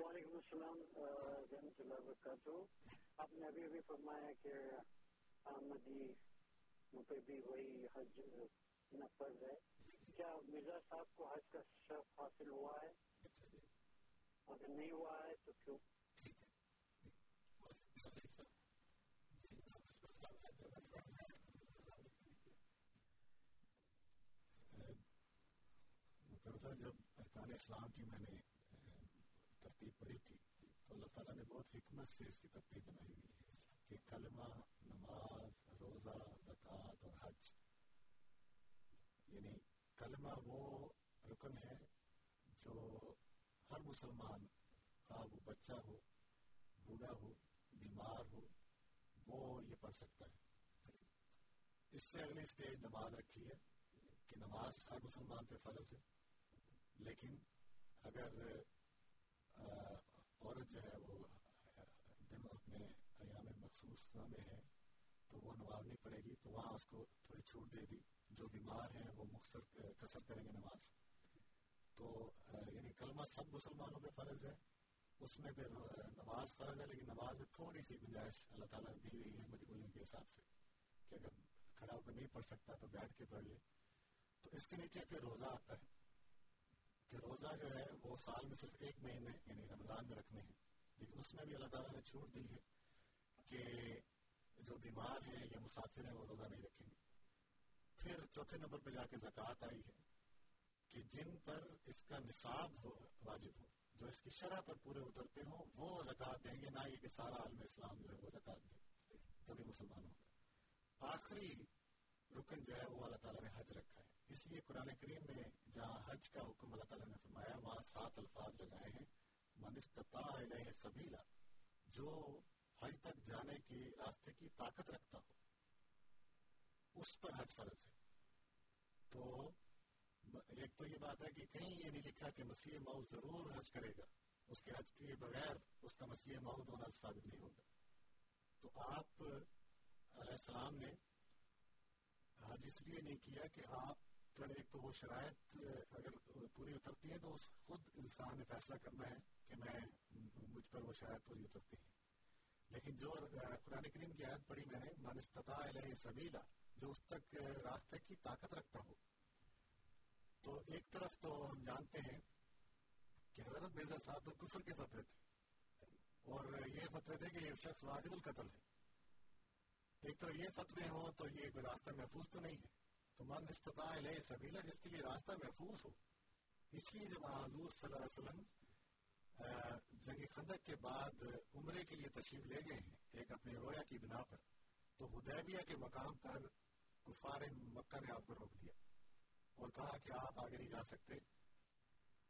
وعلیکم السلام رحمۃ اللہ وبرکاتہ آپ نے ابھی ابھی فرمایا کہ آمدی پہ بھی وہی حج نفذ ہے۔ کیا مرزا صاحب کو حج کا شرف حاصل ہوا ہے؟ اگر نہیں ہوا ہے تو کیوں؟ جب ارکان اسلام کی میں نے ترتیب پڑھی تھی تو اللہ تعالیٰ نے بہت حکمت سے اس کی ترتیب بنائی ہوئی ہے کہ کلمہ نماز روزہ زکوٰۃ اور حج یعنی کلمہ وہ رکن ہے جو ہر مسلمان کا وہ بچہ ہو بوڑھا ہو بیمار ہو وہ یہ پڑھ سکتا ہے اس سے اگلی اسٹیج نماز رکھی ہے کہ نماز ہر مسلمان پہ فرض ہے، لیکن اگر عورت جو ہے وہ دن اپنے ایام مخصوص میں ہے تو وہ نماز نہیں پڑے گی تو وہاں اس کو تھوڑی چھوٹ دے دی جو بیمار ہیں وہ مختصر کثر کریں گے نماز تو یعنی کلمہ سب مسلمانوں پہ فرض ہے اس میں پھر نماز فرض ہے لیکن نماز میں تھوڑی سی گنجائش اللہ تعالیٰ نے دی ہوئی ہے مجبوریوں کے حساب سے کہ اگر کھڑا ہو کر نہیں پڑھ سکتا تو بیٹھ کے پڑھ لے تو اس کے نیچے پھر روزہ آتا ہے۔ کہ روزہ جو ہے وہ سال میں صرف ایک مہینے یعنی رمضان میں رکھنے ہیں، لیکن اس میں بھی اللہ تعالیٰ نے چھوٹ دی ہے کہ جو بیمار ہیں یا مسافر ہیں وہ روزہ نہیں رکھیں گے۔ پھر چوتھے نمبر پہ جا کے زکوٰۃ آئی ہے کہ جن پر اس کا نصاب ہو، واجب ہو، جو اس کی شرح پر پورے اترتے ہوں، وہ زکوٰۃ دیں گے، نہ یہ کہ سارا عالم اسلام جو ہے وہ زکوٰۃ دے، تبھی مسلمان ہوگا آخری رکن جو ہے وہ اللہ تعالیٰ نے حج رکھا ہے۔ اس لیے قرآن کریم میں جہاں حج کا حکم اللہ تعالیٰ نے فرمایا، وہاں سات الفاظ لگائے ہیں۔ من استطاع الیہ سبیلا، جو حج تک جانے کی راستے کی طاقت رکھتا ہو، اس پر حج فرض ہے۔ تو ایک تو یہ بات ہے کہ کہیں یہ نہیں لکھا کہ مسیح مئو ضرور حج کرے گا، اس کے حج کے بغیر اس کا مسیح مئو ہونا ثابت نہیں ہوگا۔ تو آپ علیہ السلام نے حج اس لیے نہیں کیا کہ آپ پر ایک تو وہ شرائط، اگر پوری اترتی ہے تو خود انسان نے فیصلہ کرنا ہے کہ میں مجھ پر وہ شرائط پوری اترتی ہے لیکن جو قرآن کریم کی آیت پڑھی میں نے، من علیہ سبیلا جو اس تک راستے کی طاقت رکھتا ہو۔ تو ایک طرف تو ہم جانتے ہیں کہ حضرت بیزا صاحب تو کفر کے فتوے تھے۔ اور یہ فتوے تھے کہ یہ شخص واجب القتل ہے۔ ایک طرف یہ فتوے ہوں تو یہ کوئی راستہ محفوظ تو نہیں ہے۔ تو من استطاع علیہ سبیلا، جس کے لیے راستہ محفوظ ہو۔ اس لیے جب حضور صلی اللہ علیہ وسلم جنگ خندق کے بعد عمرے کے لیے تشریف لے گئے ہیں، ایک اپنے رویا کی بنا پر، تو حدیبیہ کے مقام پر کفار مکہ نے آپ کو روک دیا اور کہا کہ آپ آگے نہیں جا سکتے،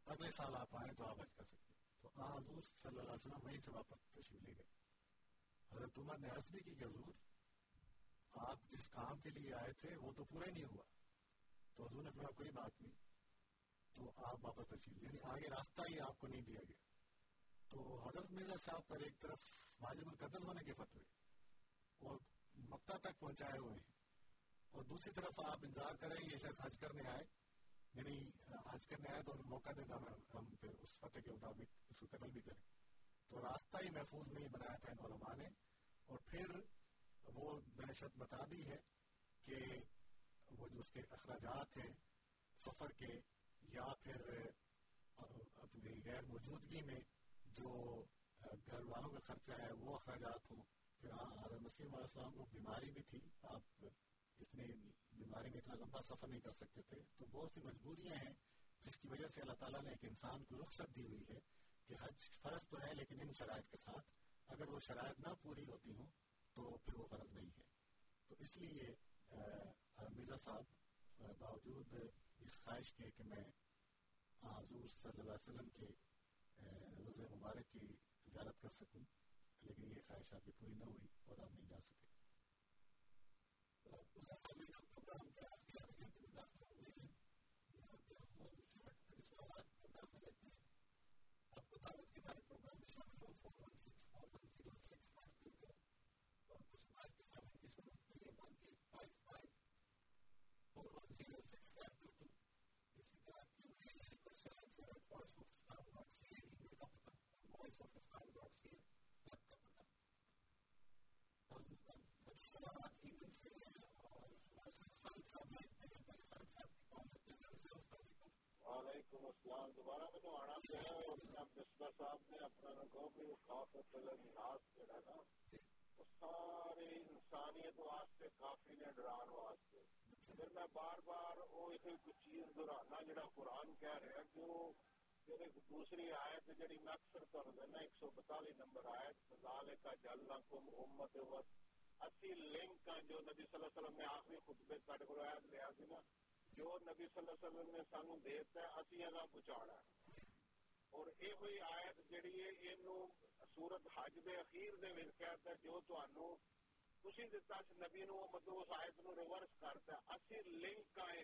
اگلے سال آپ آئیں تو آپ حج کر سکتے۔ تو حضور صلی اللہ علیہ وسلم وہیں سے واپس تشریف لے گئے۔ حضرت عمر نے عرض بھی کی کہ حضور آپ جس کام کے لیے آئے تھے، وہ تو پورا ہی نہیں ہوا۔ تو حضور نے کہا کوئی بات نہیں تو آپ واپس تشریف یعنی آگے راستہ ہی آپ کو نہیں دیا گیا۔ تو حضرت مرزا صاحب پر ایک طرف واجب القتل ہونے کے فتوے اور مکہ تک پہنچائے ہوئے ہیں۔ اور دوسری طرف آپ انتظار کریں، یہ شخص حج کرنے آئے۔ یعنی حج کرنے آئے تو موقع دے ہم پھر اس فتح کے مطابق اس کو قتل بھی کریں۔ تو راستہ ہی محفوظ نہیں بنایا تھا ان علماء نے۔ اور پھر وہ دہشت بتا دی ہے کہ وہ جو اس کے اخراجات ہیں، سفر کے یا پھر اپنی غیر موجودگی میں جو گھر والوں کا خرچہ ہے، وہ اخراجات ہوں۔ پھر حضرت مسیح علیہ السلام کو بیماری بھی تھی۔ آپ اتنے بیماری میں اتنا لمبا سفر نہیں کر سکتے تھے۔ تو بہت سی مجبوریاں ہیں، جس کی وجہ سے اللہ تعالیٰ نے ایک انسان کو رخصت دی ہوئی ہے کہ حج فرض تو ہے لیکن ان شرائط کے ساتھ اگر وہ شرائط نہ پوری ہوتی ہوں تو پھر وہ غلط نہیں ہے۔ تو اس لیے مرزا صاحب باوجود اس خواہش کے کہ میں حضور صلی اللہ علیہ وسلم کے روز مبارک کی زیارت کر سکوں، لیکن یہ خواہش آپ کی پوری نہ ہوئی اور آپ نہیں جا سکے آپ کو دعوت کے بارے پروگرام میں شامل ہو four one six four one zero six five two کا اور اس بار کے سامنے کی صورت کے لیے one eight five five four one دوبارہ میں تو آنا پیا بسما صاحب نے اپنا کہو کہ وہ خاص ناس جڑا نا وہ سارے انسانیت واسطے کافی نے ڈران واسطے پھر میں بار بار وہ ایک چیز دہرانا جڑا قرآن کہہ رہا کہ وہ پھر ایک دوسری آیت جڑی میں اکثر کر دینا ایک سو بتالی نمبر آیت ذالے کا جلنا کم امت وقت اسی لنک جو نبی صلی اللہ علیہ وسلم نے آخری خطبے کٹ کو آیت لیا سی نا جو نبی صلی اللہ علیہ وسلم نے سانو دیتا ہے، اسی اگا پہنچانا ہے۔ اور یہ ہوئی آیت جڑی ہے، اینو سورت حج دے اخیر دے وچ کہتا ہے، جو تانوں تسی دتا اس نبی نو مطلب اس آیت نو ریورس کرتا ہے۔ اسی لنک ہے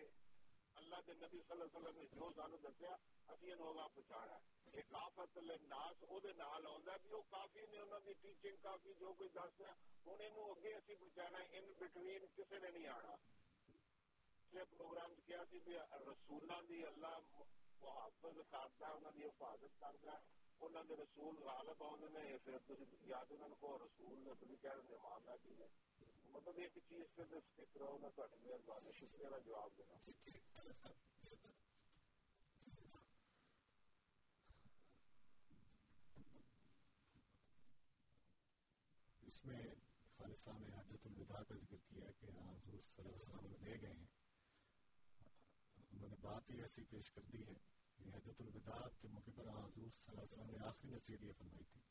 اللہ دے نبی صلی اللہ علیہ وسلم نے جو سانو دسیا، اسی اینو اگا پہنچانا ہے۔ یہ کافت للناس، او دے نال ہوندا ہے، بھی او کافی نے انہاں دی ٹیچنگ کافی جو کوئی دسدا ہن اینو اگے اسی پہنچانا ان بٹوین کسے نے نہیں آنا۔ پچھلے پروگرام کیا سی بھی رسولوں دی اللہ محافظ کرتا ہے انہوں دی حفاظت کرتا ہے انہوں نے رسول غالب آدھے نے پھر تھی یاد انہوں کو رسول نے تھی کہہ رہے معاملہ کی ہے؟ مطلب ایک چیز پہ تو اسٹک رہو میں تو تھوڑی مہربانی، شکریہ کا جواب دینا۔ اس میں خالد صاحب نے حضرت الوداع کا ذکر کیا کہ ہاں حضور صلی اللہ علیہ وسلم دے گئے ہیں۔ انہوں نے بات ہی ایسی پیش کر دی ہے کہ حضرت الوداع کے موقع پر حضور صلی اللہ علیہ وسلم نے آخری نصیحت یہ فرمائی تھی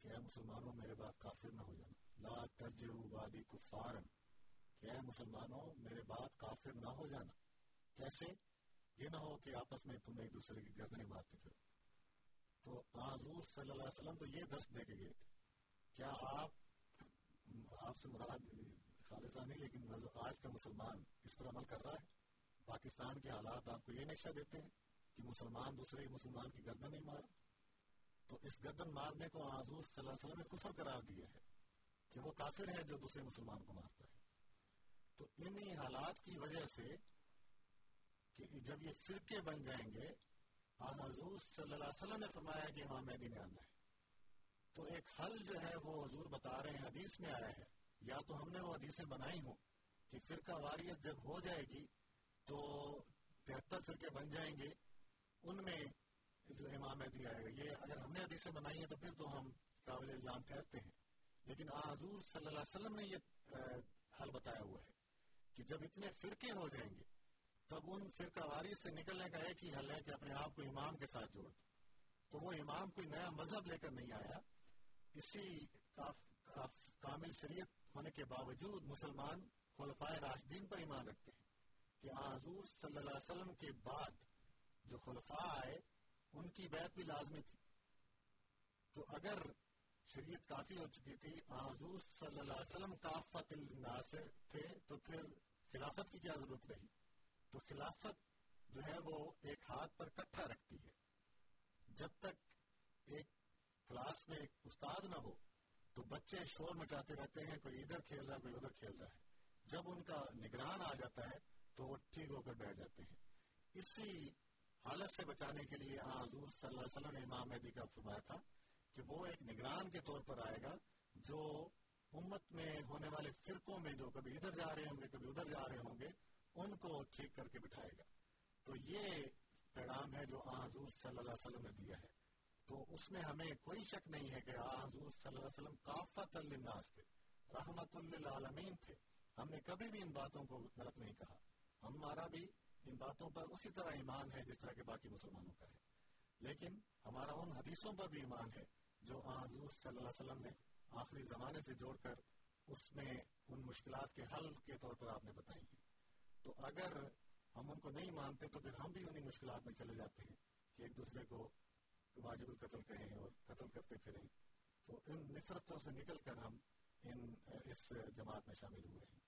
کہ اے مسلمانوں، میرے بعد کافر نہ ہو جانا۔ لا ترجعوا بعدی کفارا۔ کہ اے مسلمانوں، میرے بعد کافر نہ ہو جانا۔ کیسے؟ یہ نہ ہو کہ آپس میں تم ایک دوسرے کی گردنیں مارتے پھر تو حضور صلی اللہ علیہ وسلم تو یہ درس دے کے گئے تھے۔ کیا آپ آپ سے مراد خالصہ نہیں، لیکن آج کا مسلمان اس پر عمل کر رہا ہے پاکستان کے حالات آپ کو یہ نقشہ دیتے ہیں کہ مسلمان دوسرے مسلمان کی گردن نہیں مارا تو اس گردن مارنے کو حضور صلی اللہ علیہ وسلم نے کفر قرار دیا ہے کہ وہ کافر ہے جو دوسرے مسلمان کو مارتا ہے۔ تو انہی حالات کی وجہ سے کہ جب یہ فرقے بن جائیں گے حضور صلی اللہ علیہ وسلم نے فرمایا کہ امام مہدی نے آنا ہے۔ تو ایک حل جو ہے وہ حضور بتا رہے ہیں، حدیث میں آیا ہے۔ یا تو ہم نے وہ حدیثیں بنائی ہوں کہ فرقہ واریت جب ہو جائے گی تو تہتر فرقے بن جائیں گے، ان میں جو امام مہدی آئے گا۔ یہ اگر ہم نے حدیثیں بنائی ہیں تو پھر تو ہم قابل الزام ٹھہرتے ہیں۔ لیکن حضور صلی اللہ علیہ وسلم نے یہ حل بتایا ہوا ہے کہ جب اتنے فرقے ہو جائیں گے، تب ان فرقہ واری سے نکلنے کا ایک ہی حل ہے کہ اپنے آپ کو امام کے ساتھ جوڑ دو تو وہ امام کوئی نیا مذہب لے کر نہیں آیا، اسی کامل شریعت ہونے کے باوجود مسلمان خلفائے راشدین پر ایمان رکھتے ہیں۔ کہ حضور صلی اللہ علیہ وسلم کے بعد جو خلفاء آئے، ان کی بیعت بھی لازمی تھی۔ تو اگر شریعت کافی ہو چکی تھی، حضور صلی اللہ علیہ وسلم کافت الناس تھے، تو پھر خلافت کی کیا ضرورت رہی؟ تو خلافت جو ہے وہ ایک ہاتھ پر کٹھا رکھتی ہے۔ جب تک ایک کلاس میں ایک استاد نہ ہو، تو بچے شور مچاتے رہتے ہیں، کوئی ادھر کھیل رہا ہے، کوئی ادھر کھیل رہا ہے۔ جب ان کا نگران آ جاتا ہے تو وہ ٹھیک ہو کر بیٹھ جاتے ہیں اسی حالت سے بچانے کے لیے حضور صلی اللہ علیہ وسلم نے امام مہدی کا فرمایا تھا کہ وہ ایک نگران کے طور پر آئے گا جو امت میں ہونے والے فرقوں میں جو کبھی ادھر جا رہے ہوں گے، کبھی ادھر جا رہے ہوں گے، ان کو ٹھیک کر کے بٹھائے گا۔ تو یہ پیغام ہے جو حضور صلی اللہ علیہ وسلم نے دیا ہے۔ تو اس میں ہمیں کوئی شک نہیں ہے کہ حضور صلی اللہ علیہ وسلم کافت للناس تھے رحمت للعالمین تھے۔ ہم نے کبھی بھی ان باتوں کو غلط نہیں کہا۔ ہمارا بھی ان باتوں پر اسی طرح ایمان ہے جس طرح کے باقی مسلمانوں کا ہے لیکن ہمارا ان حدیثوں پر بھی ایمان ہے جو حضور صلی اللہ علیہ وسلم نے آخری زمانے سے جوڑ کر اس میں ان مشکلات کے حل کے طور پر آپ نے بتائی ہیں۔ تو اگر ہم ان کو نہیں مانتے تو پھر ہم بھی انہیں مشکلات میں چلے جاتے ہیں کہ ایک دوسرے کو واجب القتل کہیں اور قتل کرتے پھریں۔ تو ان نفرتوں سے نکل کر ہم ان اس جماعت میں شامل ہوئے ہیں۔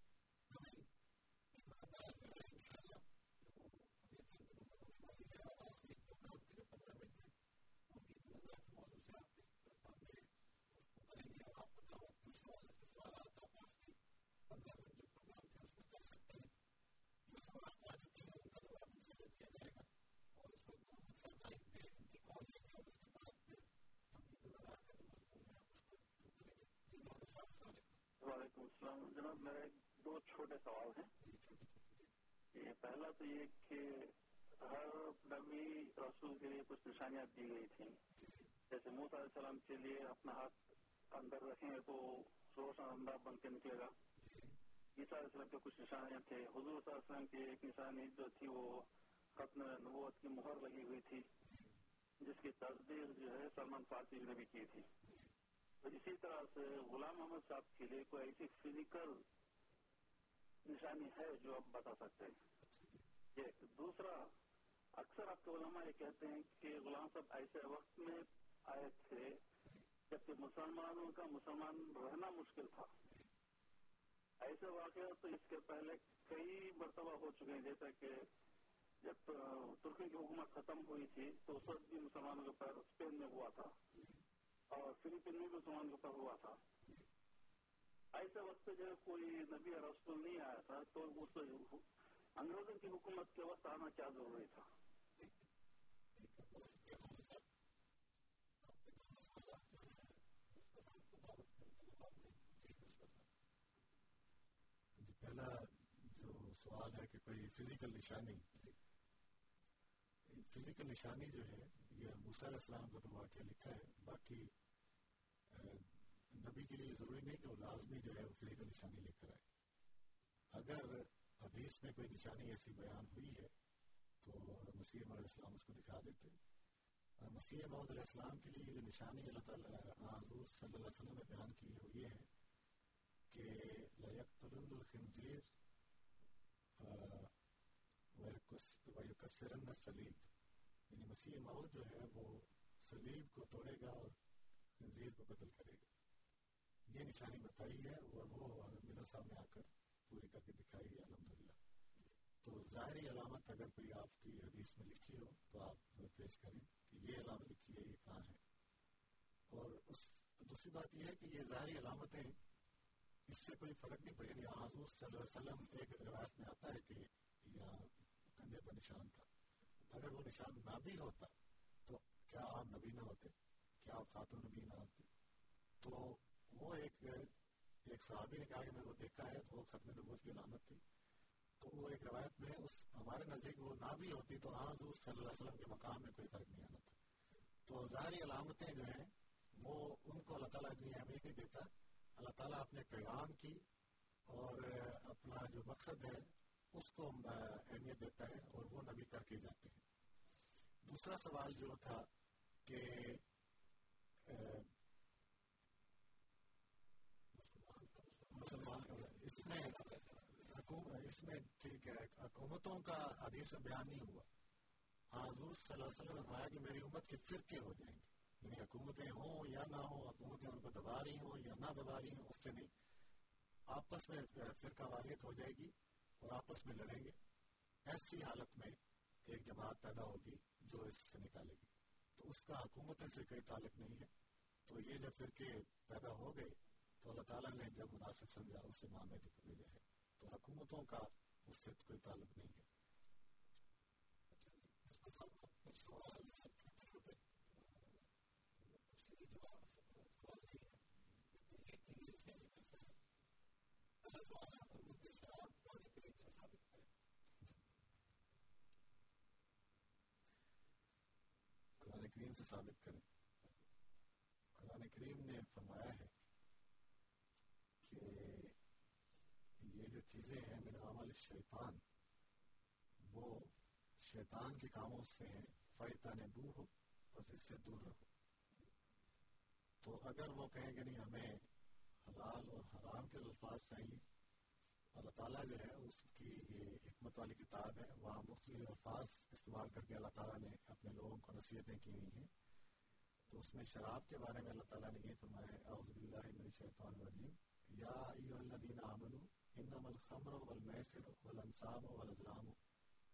السلام جناب میرے دو چھوٹے سوال ہیں یہ پہلا تو یہ کہ ہر نبی رسول کے لیے کچھ نشانیاں دی گئی تھیں جیسے موسیٰ علیہ السلام کے لیے اپنا ہاتھ اندر رکھیں گے تو روشن اندر بن کے نکلے گا عیسیٰ علیہ السلام کے کچھ نشانیاں تھے حضور صلی اللہ علیہ وسلم کی ایک نشانی جو تھی وہ ختم نبوت کی مہر لگی ہوئی تھی جس کی تصدیق جو ہے سلمان فارسی نے بھی کی تھی۔ اسی طرح سے غلام محمد صاحب کے لیے کوئی ایسی فزیکل نشانی ہے جو آپ بتا سکتے ہیں؟ ایک. دوسرا، اکثر آپ کے علماء یہ کہتے ہیں کہ غلام صاحب ایسے وقت میں آئے تھے جبکہ مسلمانوں کا مسلمان رہنا مشکل تھا۔ ایسے واقعہ تو اس کے پہلے کئی مرتبہ ہو چکے ہیں، جیسا کہ جب ترکی کی حکومت ختم ہوئی تھی تو اس وقت بھی مسلمانوں کے اوپر اسپین میں ہوا تھا۔ اور فلپین میں بھی مسلمانوں کے ہوا تھا۔ ایسے وقت جو کوئی نبی رسول نہیں آیا تھا، تو اس انگریزوں کی حکومت کے وقت آنا کیا ضروری تھا۔ پہلا جو سوال ہے کہ کوئی فزیکل نشانی فزیکل نشانی جو ہے یہ موسیٰ علیہ السلام کا تو واقعہ لکھا ہے باقی نبی کے لیے ضروری نہیں کہ وہ لازمی جو ہے وہ فزیکل نشانی لے کر آئے اگر حدیث میں کوئی نشانی ایسی بیان ہوئی ہے تو مسیح علیہ السلام اس کو دکھا دیتے مسیح محمد علیہ السلام کے لیے جو نشانی اللہ تعالیٰ حضور صلی اللہ علیہ وسلم نے بیان کی ہے وہ یہ ہے کہ لیقتلن الخنزیر ویکسرن السلیب یعنی مسیح موت جو ہے وہ سلیب کو توڑے گا اور خنزیر کو قتل کرے گا یہ نشانی بتائی ہے اور وہ مرزا صاحب نے آ کر پوری کر کے دکھائی ہے الحمدللہ تو ظاہری علامت اگر کوئی آپ کی حدیث میں لکھی ہو تو آپ پیش کریں کہ یہ علامت لکھی ہے یہ کہاں ہے اور اس دوسری بات یہ ہے کہ یہ ظاہری علامتیں اس سے کوئی فرق نہیں پڑے یہاں حضور صلی اللہ علیہ وسلم ایک روایت میں آتا ہے کہ یہاں کندھے پر نشان تھا اگر وہ نشان نہ بھی ہوتا تو کیا آپ نبی نہ ہوتے؟ کیا آپ خاتون نبی نہ ہوتے؟ تو وہ ایک ایک صحابی نے کہا کہ میں وہ دیکھا ہے تو وہ ختم نبوت کی علامت تھی۔ تو وہ ایک روایت میں اس ہمارے نزدیک وہ نہ بھی ہوتی تو ہاں حضور صلی اللہ علیہ وسلم کے مقام میں کوئی فرق نہیں آنا تھا تو ظاہری علامتیں جو ہیں، وہ ان کو اللہ تعالیٰ اتنی اہمیت نہیں دیتا۔ اللہ تعالیٰ اپنے پیغام کی اور اپنا جو مقصد ہے اس کو اہمیت دیتا ہے اور وہ نبی کر کے جاتے ہیں دوسرا سوال جو تھا کہ مسلمان اس میں اس میں ٹھیک ہے حکومتوں کا حدیث بیان نہیں ہوا حضور صلی اللہ علیہ وسلم نے فرمایا کہ میری امت کے فرقے ہو جائیں گے یعنی حکومتیں ہوں یا نہ ہوں حکومتیں ان کو دبا رہی ہوں یا نہ دبا رہی ہوں اس سے نہیں آپس میں فرقہ واریت ہو جائے گی اور آپس میں لڑیں گے۔ ایسی حالت میں ایک جماعت پیدا ہوگی جو اس سے نکالے گی۔ تو اس کا حکومتوں سے کوئی تعلق نہیں ہے۔ تو یہ جب فرقے پیدا ہو گئے، تو اللہ تعالیٰ نے جب مناسب سمجھا اسے معاملے کو بھیجا ہے تو حکومتوں کا اس سے کوئی تعلق نہیں ہے۔ قرآن کریم سے ثابت کریں۔ قرآن کریم نے فرمایا ہے کہ یہ جو چیزیں ہیں من عمل شیطان وہ شیطان کے کاموں سے ہیں۔ فائدہ نے بو ہو بس اس سے دور رہو۔ تو اگر وہ کہیں کہ نہیں، ہمیں حلال اور حرام کے الفاظ چاہیے اللہ تعالیٰ جو ہے اس کی یہ حکمت والی کتاب ہے وہاں مختلف الفاظ استعمال کر کے اللہ تعالیٰ نے اپنے لوگوں کو نصیحتیں کی ہوئی ہیں۔ تو اس میں شراب کے بارے میں اللہ تعالیٰ نے یہ فرمایا ہے اعوذ باللہ من الشیطان الرجیم۔ یا ایوہ الذین آمنوا، انما الخمر والمیسر والانصاب والازلام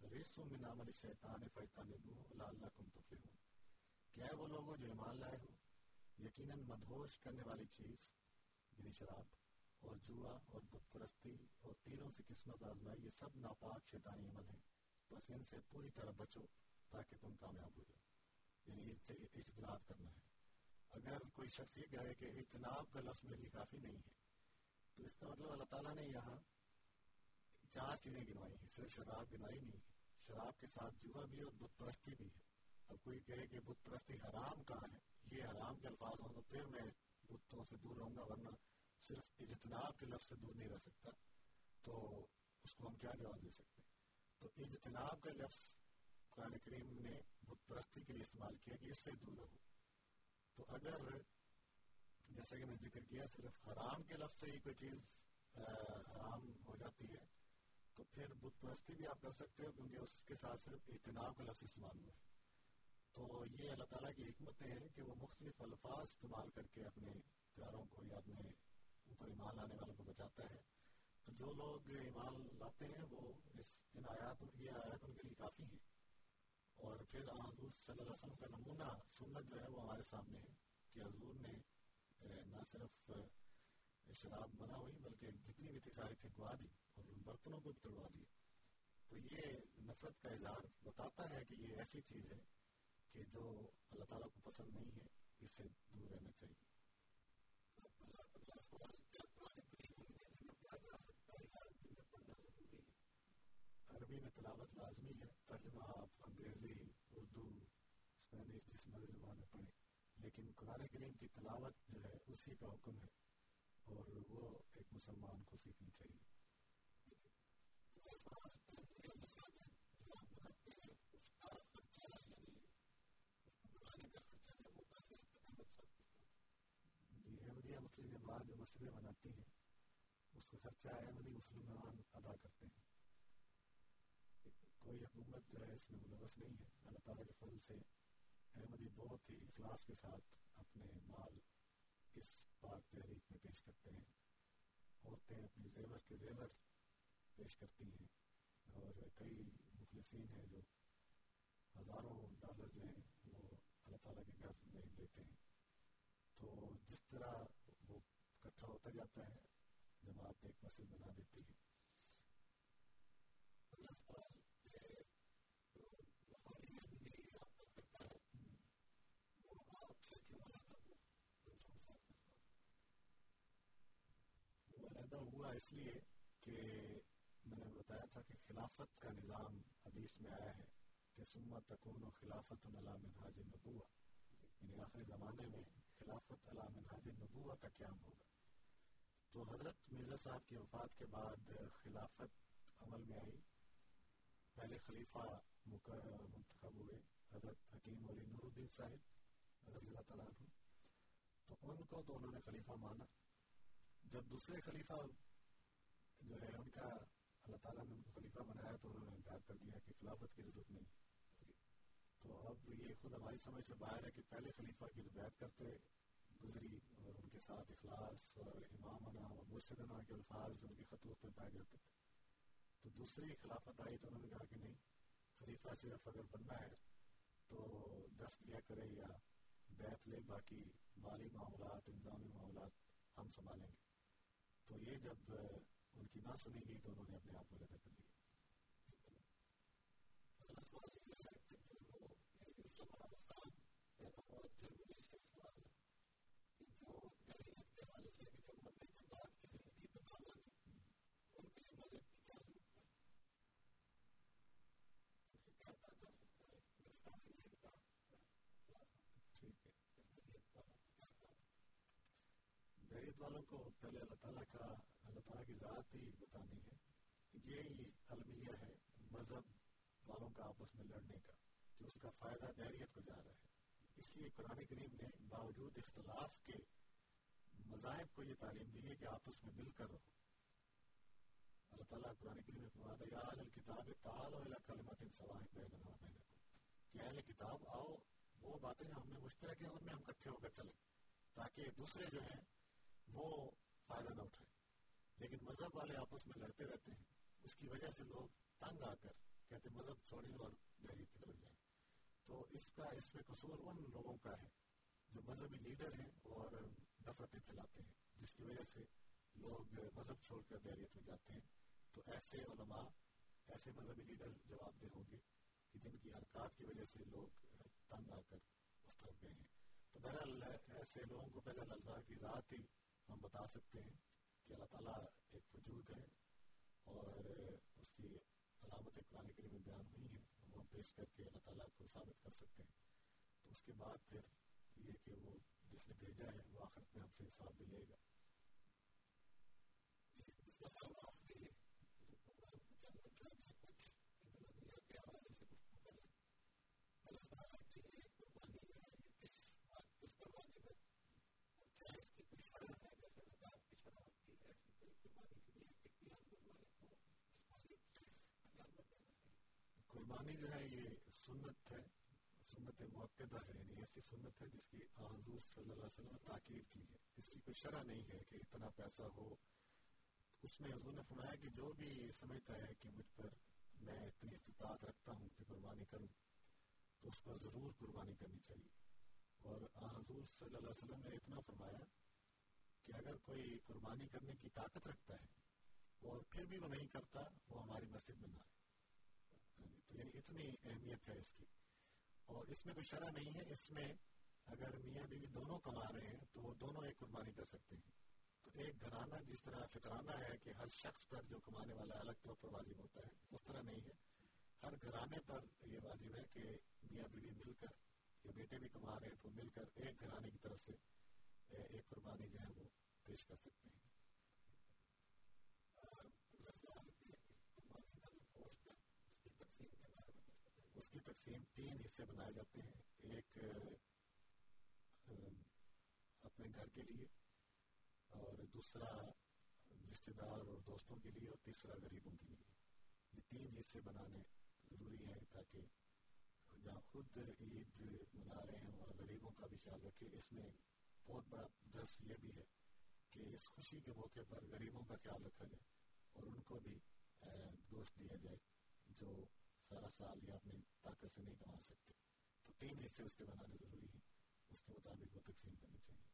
رس من عمل الشیطان فیتنبوه لعلکم تفلحون۔ کیا ہے وہ لوگوں جو ایمان لائے ہو؟ یقیناً مدہوش کرنے والی چیز یعنی شراب۔ اور جوا اور بت پرستی اور تیروں سے قسمت آزمائی، یہ سب ناپاک شیطانی عمل ہیں۔ بس ان سے پوری طرح بچو تاکہ تم کامیاب ہو جاؤ۔ یعنی اس سے اجتناب کرنا ہے۔ اگر کوئی شخص یہ کہے کہ اجتناب کا لفظ میرے لیے کافی نہیں ہے، تو اس کا مطلب اللہ تعالیٰ نے یہاں چار چیزیں گنوائی ہیں، صرف شراب گنوائی نہیں ہے۔ شراب کے ساتھ جوا بھی اور بت پرستی بھی ہے۔ اب کوئی کہے کہ بت پرستی حرام کہاں ہے؟ یہ حرام کے الفاظ ہوں تو پھر میں بتوں سے دور رہوں گا، ورنہ صرف اجتناب کے لفظ سے دور نہیں رہ سکتا، تو اس کو ہم کیا جواب دے سکتے تو اجتناب کا لفظ قرآن کریم نے بت پرستی کے لیے استعمال کیا کہ اس سے دور رہو۔ تو اگر جیسا کہ میں ذکر کیا، صرف حرام کے لفظ سے ہی کوئی چیز حرام ہو جاتی ہے، تو پھر بت پرستی بھی آپ کر سکتے ہو کیونکہ اس کے ساتھ صرف اجتناب کا لفظ استعمال ہوا ہے۔ تو یہ اللہ تعالیٰ کی حکمتیں ہیں کہ وہ مختلف الفاظ استعمال کر کے اپنے پیاروں کو یا اپنے اوپر ایمان لانے والوں کو بچاتا ہے۔ تو جو لوگ ایمان لاتے ہیں، وہ اس ان آیات، یہ آیات ان کے لیے کافی ہیں۔ اور پھر حضور صلی اللہ علیہ وسلم کا نمونہ، سنت جو ہے، وہ ہمارے سامنے ہے کہ حضور نے نہ صرف شراب بنا ہوئی، بلکہ جتنی بھی تھی ساری پھینکوا دی اور ان برتنوں کو بھی توڑوا دیا۔ تو یہ نفرت کا اظہار بتاتا ہے کہ یہ ایسی چیز ہے کہ جو اللہ تعالیٰ کو پسند نہیں ہے، اس سے دور رہنا چاہیے عربی میں تلاوت لازمی ہے، ترجمہ آپ انگریزی، اردو، اسپینش جس مدد زبان میں پڑھیں۔ لیکن قرآن کریم کی تلاوت جو ہے، اسی کا حکم ہے اور وہ ایک مسلمان کو سیکھنی چاہیے۔ جی، مسلم بناتی ہیں، اس کا خرچہ احمدی مسلمان ادا کرتے ہیں۔ کوئی حکومت جو ہے اس میں ملوث نہیں ہے، اللہ تعالیٰ کے فضل سے احمدی بہت ہی اخلاص کے ساتھ اپنے مال اس پاک تحریک میں پیش کرتے ہیں۔ عورتیں اپنی زیور کے زیور پیش کرتی ہیں۔ اور کئی مخلصین ہیں جو ہزاروں ڈالر جو ہیں وہ اللہ تعالیٰ کے گھر میں دیتے ہیں۔ تو جس طرح وہ اکٹھا ہوتا جاتا ہے، جماعت ایک مسجد بنا دیتی ہے۔ ایسا ہوا اس لیے کہ میں نے بتایا تھا کہ خلافت کا نظام حدیث میں آیا ہے کہ سمت تکون و خلافت علام حاج نبوہ یعنی آخری زمانے میں خلافت علام حاج نبوہ کا قیام ہوگا۔ تو حضرت مرزا صاحب کی وفات کے بعد خلافت عمل میں آئی۔ پہلے خلیفہ منتخب ہوئے حضرت حکیم علی نور الدین صاحب رضی اللہ تعالیٰ تو ان کو تو انہوں نے خلیفہ مانا۔ جب دوسرے خلیفہ جو ہے، ان کا اللہ تعالیٰ نے خلیفہ بنایا تو انہوں نے انکار کر دیا کہ خلافت کی ضرورت نہیں۔ تو اب یہ خود ہماری سمجھ سے باہر ہے کہ پہلے خلیفہ کی جو بیعت کرتے گزری اور ان کے ساتھ اخلاص اور امامنا اور مرشدنا کے الفاظ ان کے خطوط پہ پائے جاتے تھے۔ تو دوسری خلافت آئی تو انہوں نے کہا کہ نہیں، خلیفہ صرف اگر بننا ہے تو دست دیا کرے یا بیت لے، باقی مالی معاملات، انتظامی معاملات ہم سنبھالیں گے۔ تو یہ جب ان کی نہ سنی گئی تو انہوں نے اپنے آپ کو لگا کر لیا دیریت والوں کو پہلے اللہ تعالیٰ کا اللہ تعالیٰ کی ذات ہی بتانی ہے یہی المیہ ہے مذہب والوں کا آپس میں لڑنے کا کہ اس کا فائدہ دیریت کو جا رہا ہے اس لیے قرآن کریم نے باوجود اختلاف کے مذاہب کو یہ تعلیم دی ہے کہ آپس میں مل کر رہو اللہ تعالیٰ قرآن کریم نے فرمایا یا اہل الکتاب تعالوا الى کلمات سواء بیننا و بینکم کہ اہل کتاب آؤ وہ باتیں جو ہم نے مشترک ہیں ان میں ہم اکٹھے ہو کر چلیں تاکہ دوسرے جو ہیں وہ فائدہ نہ اٹھائیں لیکن مذہب والے آپس میں لڑتے رہتے ہیں۔ اس کی وجہ سے لوگ تنگ آ کر کہتے مذہب چھوڑیں اور دہریت کی طرف جائیں۔ تو اس کا اس میں قصور ان لوگوں کا ہے جو مذہبی لیڈر ہیں اور نفرتیں پھیلاتے ہیں، جس کی وجہ سے لوگ مذہب چھوڑ کر دہریت میں جاتے ہیں۔ تو ایسے علماء، ایسے مذہبی لیڈر جواب دہ ہوں گے کہ جن کی حرکات کی وجہ سے لوگ تنگ آ کر اس طرف گئے ہیں۔ تو بہرحال ایسے لوگوں کو پہلے اللہ کی ذات ہی ہم بتا سکتے ہیں کہ اللہ تعالیٰ ایک وجود ہے اور اس کی علامت قرآن کریم میں بیان ہوئی ہے، وہ ہم پیش کر کے اللہ تعالیٰ کو ثابت کر سکتے ہیں۔ تو اس کے بعد پھر یہ کہ وہ جس نے بھیجا ہے، وہ آخر میں ہم سے حساب بھی لے گا۔ جی، قربانی جو ہے یہ سنت ہے سنت موقع ہے یعنی ایسی سنت ہے جس کی حضور صلی اللہ علیہ وسلم نے تاکید کی ہے اس کی کوئی شرح نہیں ہے کہ اتنا پیسہ ہو اس میں حضور نے فرمایا کہ جو بھی سمجھتا ہے کہ مجھ پر میں اتنی استطاعت رکھتا ہوں کہ قربانی کروں تو اس پر ضرور قربانی کرنی چاہیے اور حضور صلی اللہ علیہ وسلم نے اتنا فرمایا کہ اگر کوئی قربانی کرنے کی طاقت رکھتا ہے اور پھر بھی وہ نہیں کرتا وہ ہماری مسجد میں نہ آئے یعنی اتنی اہمیت ہے اس کی۔ اور اس میں کوئی شرح نہیں ہے، اس میں اگر میاں بیوی دونوں کما رہے ہیں تو وہ دونوں ایک قربانی کر سکتے ہیں۔ تو ایک گھرانہ جس طرح فطرانہ ہے کہ ہر شخص پر جو کمانے والا الگ طور پر واجب ہوتا ہے، اس طرح نہیں ہے۔ ہر گھرانے پر یہ واجب ہے کہ میاں بیوی مل کر، یا بیٹے بھی کما رہے ہیں تو مل کر ایک گھرانے کی طرف سے ایک قربانی جو ہے وہ پیش کر سکتے ہیں اس کی تقسیم تین حصے بنائے جاتے ہیں ایک اپنے گھر کے لیے اور دوسرا رشتے دار اور دوستوں کے لیے اور تیسرا غریبوں کے لیے یہ تین حصے بنانے ضروری ہیں تاکہ جہاں خود عید منا رہے ہیں اور غریبوں کا بھی خیال رکھے اس میں بہت بڑا درس یہ بھی ہے کہ اس خوشی کے موقع پر غریبوں کا خیال رکھا جائے اور ان کو بھی گوشت دیا جائے جو سارا سال یا اپنی طاقت سے نہیں کما سکتے۔ تو تین حصے اس کے بنانے ضروری ہیں اس کے مطابق وہ تقسیم کرنی چاہیے۔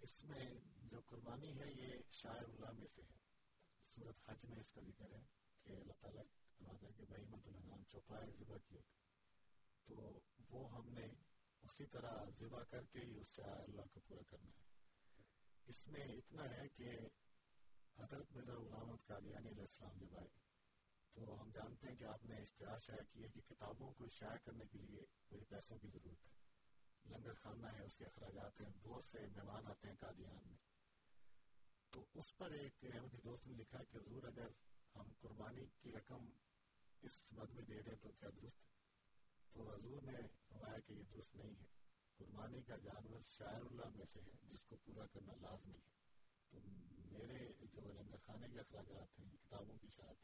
اس میں جو قربانی ہے یہ شاعر اللہ میں سے ہے۔ صورت حج میں اس کا ذکر ہے کہ اللہ تعالیٰ کہ بھائی مت الحنام چوپائے ذبح کیے تو وہ ہم نے اسی طرح ذبح کر کے ہی اس سے اللہ کو پورا کرنا ہے۔ اس میں اتنا ہے کہ حضرت مرزا غلامت قادیانی علیہ السلام جب آئے، تو ہم جانتے ہیں کہ آپ نے اشتہار شائع کیا کہ کتابوں کو شائع کرنے کے لیے کوئی پیسوں کی ضرورت ہے۔ لنگر خانہ ہے، اس کے اخراجات ہیں، بہت سے مہمان آتے ہیں قادیان میں۔ تو اس پر ایک احمدی دوست نے لکھا کہ حضور اگر ہم قربانی کی رقم اس مد میں دے دیں تو کیا درست ہے؟ تو حضور نے فرمایا کہ یہ درست نہیں ہے۔ قربانی کا جانور شاعر اللہ میں سے ہے، جس کو پورا کرنا لازمی ہے۔ تو میرے جو لنگر خانے کے اخراجات ہیں کتابوں کی شاعت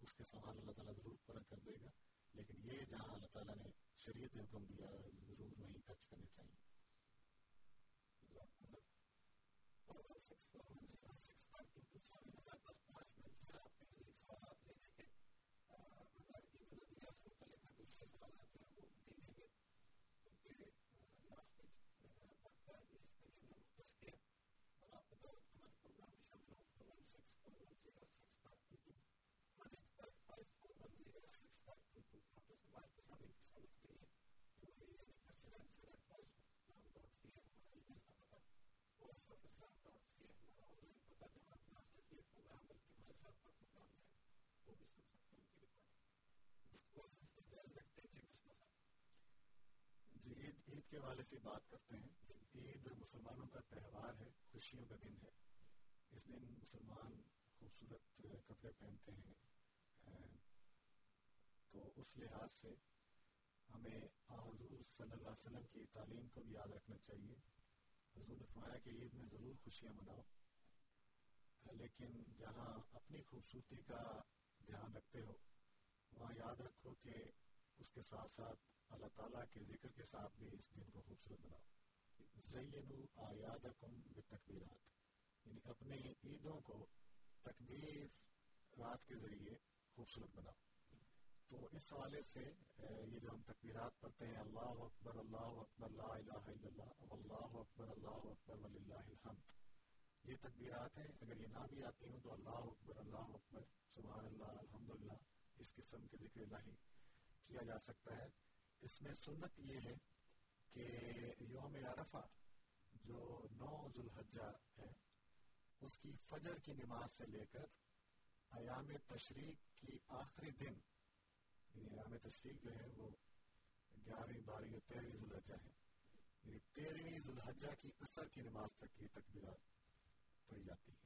اس کے سامان اللہ تعالیٰ ضرور پورا کر دے گا۔ لیکن یہ جہاں اللہ تعالیٰ نے شریعت نے حکم دیا، ضرور نہیں خرچ کرنے چاہیے۔ عید کے حوالے سے بات کرتے ہیں عید مسلمانوں کا تہوار ہے۔ خوشیوں کا دن ہے اس دن مسلمان خوبصورت کپڑے پہنتے ہیں۔ تو اس لحاظ سے ہمیں حضور صلی اللہ علیہ وسلم کی تعلیم کو بھی یاد رکھنا چاہیے۔ حضور نے فرمایا کہ عید میں ضرور خوشیاں مناؤ۔ لیکن جہاں اپنی خوبصورتی کا دھیان رکھتے ہو۔ وہاں یاد رکھو کہ اس کے ساتھ ساتھ اللہ تعالیٰ کے ذکر کے ساتھ بھی اس دن کو خوبصورت بناؤ۔ زینو آیادکم بتکبیرات یعنی اپنے عیدوں کو تکبیر رات کے ذریعے خوبصورت بناؤ۔ تو اس حوالے سے یہ جو ہم تکبیرات پڑھتے ہیں، اللہ اکبر اللہ اکبر، لا الہ الا اللہ اللہ اکبر اللہ اکبر، وللہ الحمد۔ یہ تکبیرات ہیں، اگر یہ نہ بھی آتی ہوں تو اللہ اکبر اللہ اکبر، سبحان اللہ، الحمدللہ، اس قسم کے ذکر الہی کیا جا سکتا ہے۔ اس میں سنت یہ ہے کہ یوم عرفہ جو نو ذوالحجہ ہے، اس کی فجر کی نماز سے لے کر ایام تشریق کی آخری دن یعنی ایام تشریق جو ہے، وہ گیارہویں، بارہویں اور تیرہویں ذوالحجہ ہے یعنی تیرہویں ذوالحجہ کی اثر کی نماز تک یہ تکبیرات پڑھی جاتی ہے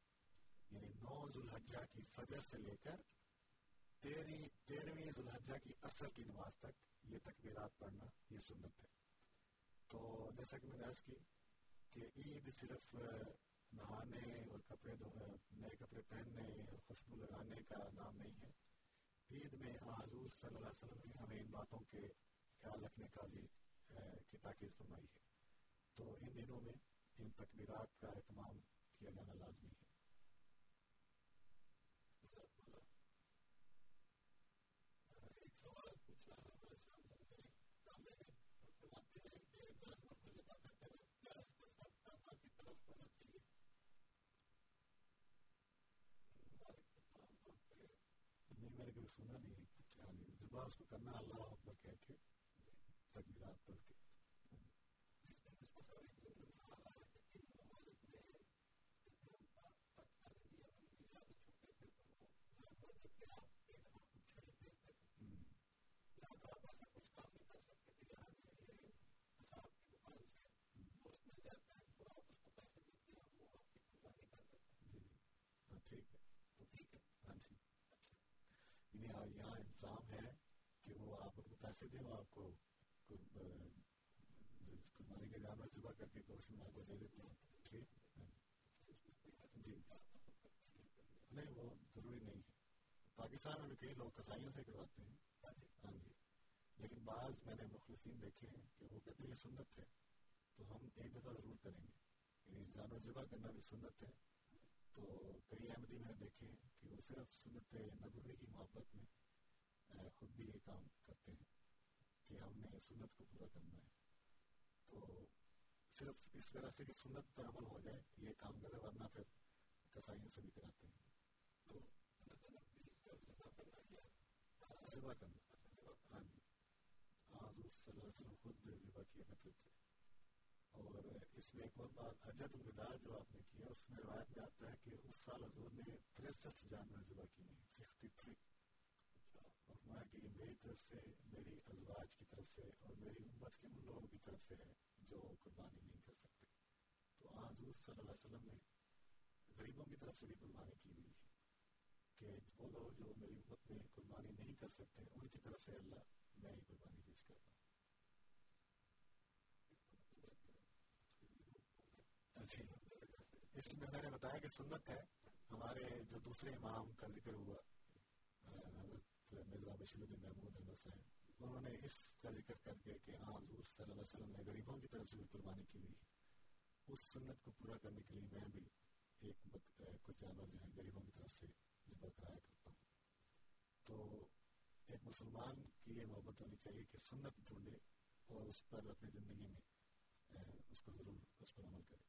یعنی نو ذوالحجہ کی فجر سے لے کر تیرہویں ذوالحجہ کی اثر کی نماز تک یہ تکبیرات پڑھنا یہ سنت ہے. تو جیسا کہ میں نے عرض کی کہ عید صرف نہانے اور کپڑے نئے کپڑے پہننے اور خوشبو لگانے کا نام نہیں ہے. عید میں ہاں حضور صلی اللہ علیہ وسلم نے ہمیں ان باتوں کے خیال رکھنے کا بھی کی تاکید فرمائی ہے. تو ان دنوں میں ان تکبیرات کا اہتمام کیا جانا لازمی ہے میں نے کبھی سنا نہیں زبا اس کو کرنا اللہ اکبر کہہ کے تکبیرات پڑھ کے یہاں انتظام ہے کہ وہ آپ کو وہ آپ کو قربانی کے جانور ذبح کر کے گوشت میں آپ کو دے دیتے ہیں ٹھیک جی نہیں وہ ضروری نہیں ہے پاکستان میں بھی کئی لوگ کسائیوں سے کرواتے ہیں ہاں جی لیکن بعض میں نے مخلصین دیکھے ہیں کہ وہ کہتے ہیں یہ سنت ہے تو ہم ایک دفعہ ضرور کریں گے یعنی جانور ذبح کرنا بھی سنت ہے تو کئی احمدی میں نے دیکھے ہیں کہ وہ صرف سنت نبوی کی محبت میں خود بھی یہ کام کرتے ہیں کہ ہم نے سنت کو پورا کرنا ہے تو صرف اس طرح سے کہ سنت پر عمل ہو جائے یہ کام کرے ورنہ پھر کسائیوں سے بھی کراتے ہیں تو ذبح کرنا ہاں جی ہاں صلی اللہ علیہ وسلم خود ذبح کیا کرتے تھے اور اس میں ایک اور بات حجت الوداع جو آپ نے کیا، اس میں روایت میں آتا ہے کہ اس سال حضور نے تریسٹھ جانور ذبح کیے ہیں سکسٹی تھری فرمایا کہ یہ میری طرف سے، میری ازواج کی طرف سے اور میری امت کے ان لوگوں کی طرف سے ہے جو قربانی نہیں کر سکتے۔ تو حضور صلی اللہ علیہ وسلم نے غریبوں کی طرف سے بھی قربانی کی ہوئی ہے کہ وہ لوگ جو میری امت میں قربانی نہیں کر سکتے، ان کی طرف سے اللہ میں ہی قربانی پیش کر رہا ہوں مطلب جی، اس میں میں نے بتایا کہ سنت ہے، ہمارے جو دوسرے امام کا ذکر ہوا مرزا بشیر الدین محمود احمد صاحب انہوں نے اس کا ذکر کر کے کہ ہاں حضور صلی اللہ علیہ وسلم نے غریبوں کی طرف سے بھی قربانی کی ہوئی اس سنت کو پورا کرنے کے لیے میں بھی ایک کچھ جانور جو ہیں غریبوں کی طرف سے ذبح کرایا کرتا ہوں تو ایک مسلمان کی یہ محبت ہونی چاہیے۔ کہ سنت ڈھونڈے اور اس پر اپنی زندگی میں اس کو ضرور اس پر عمل کرے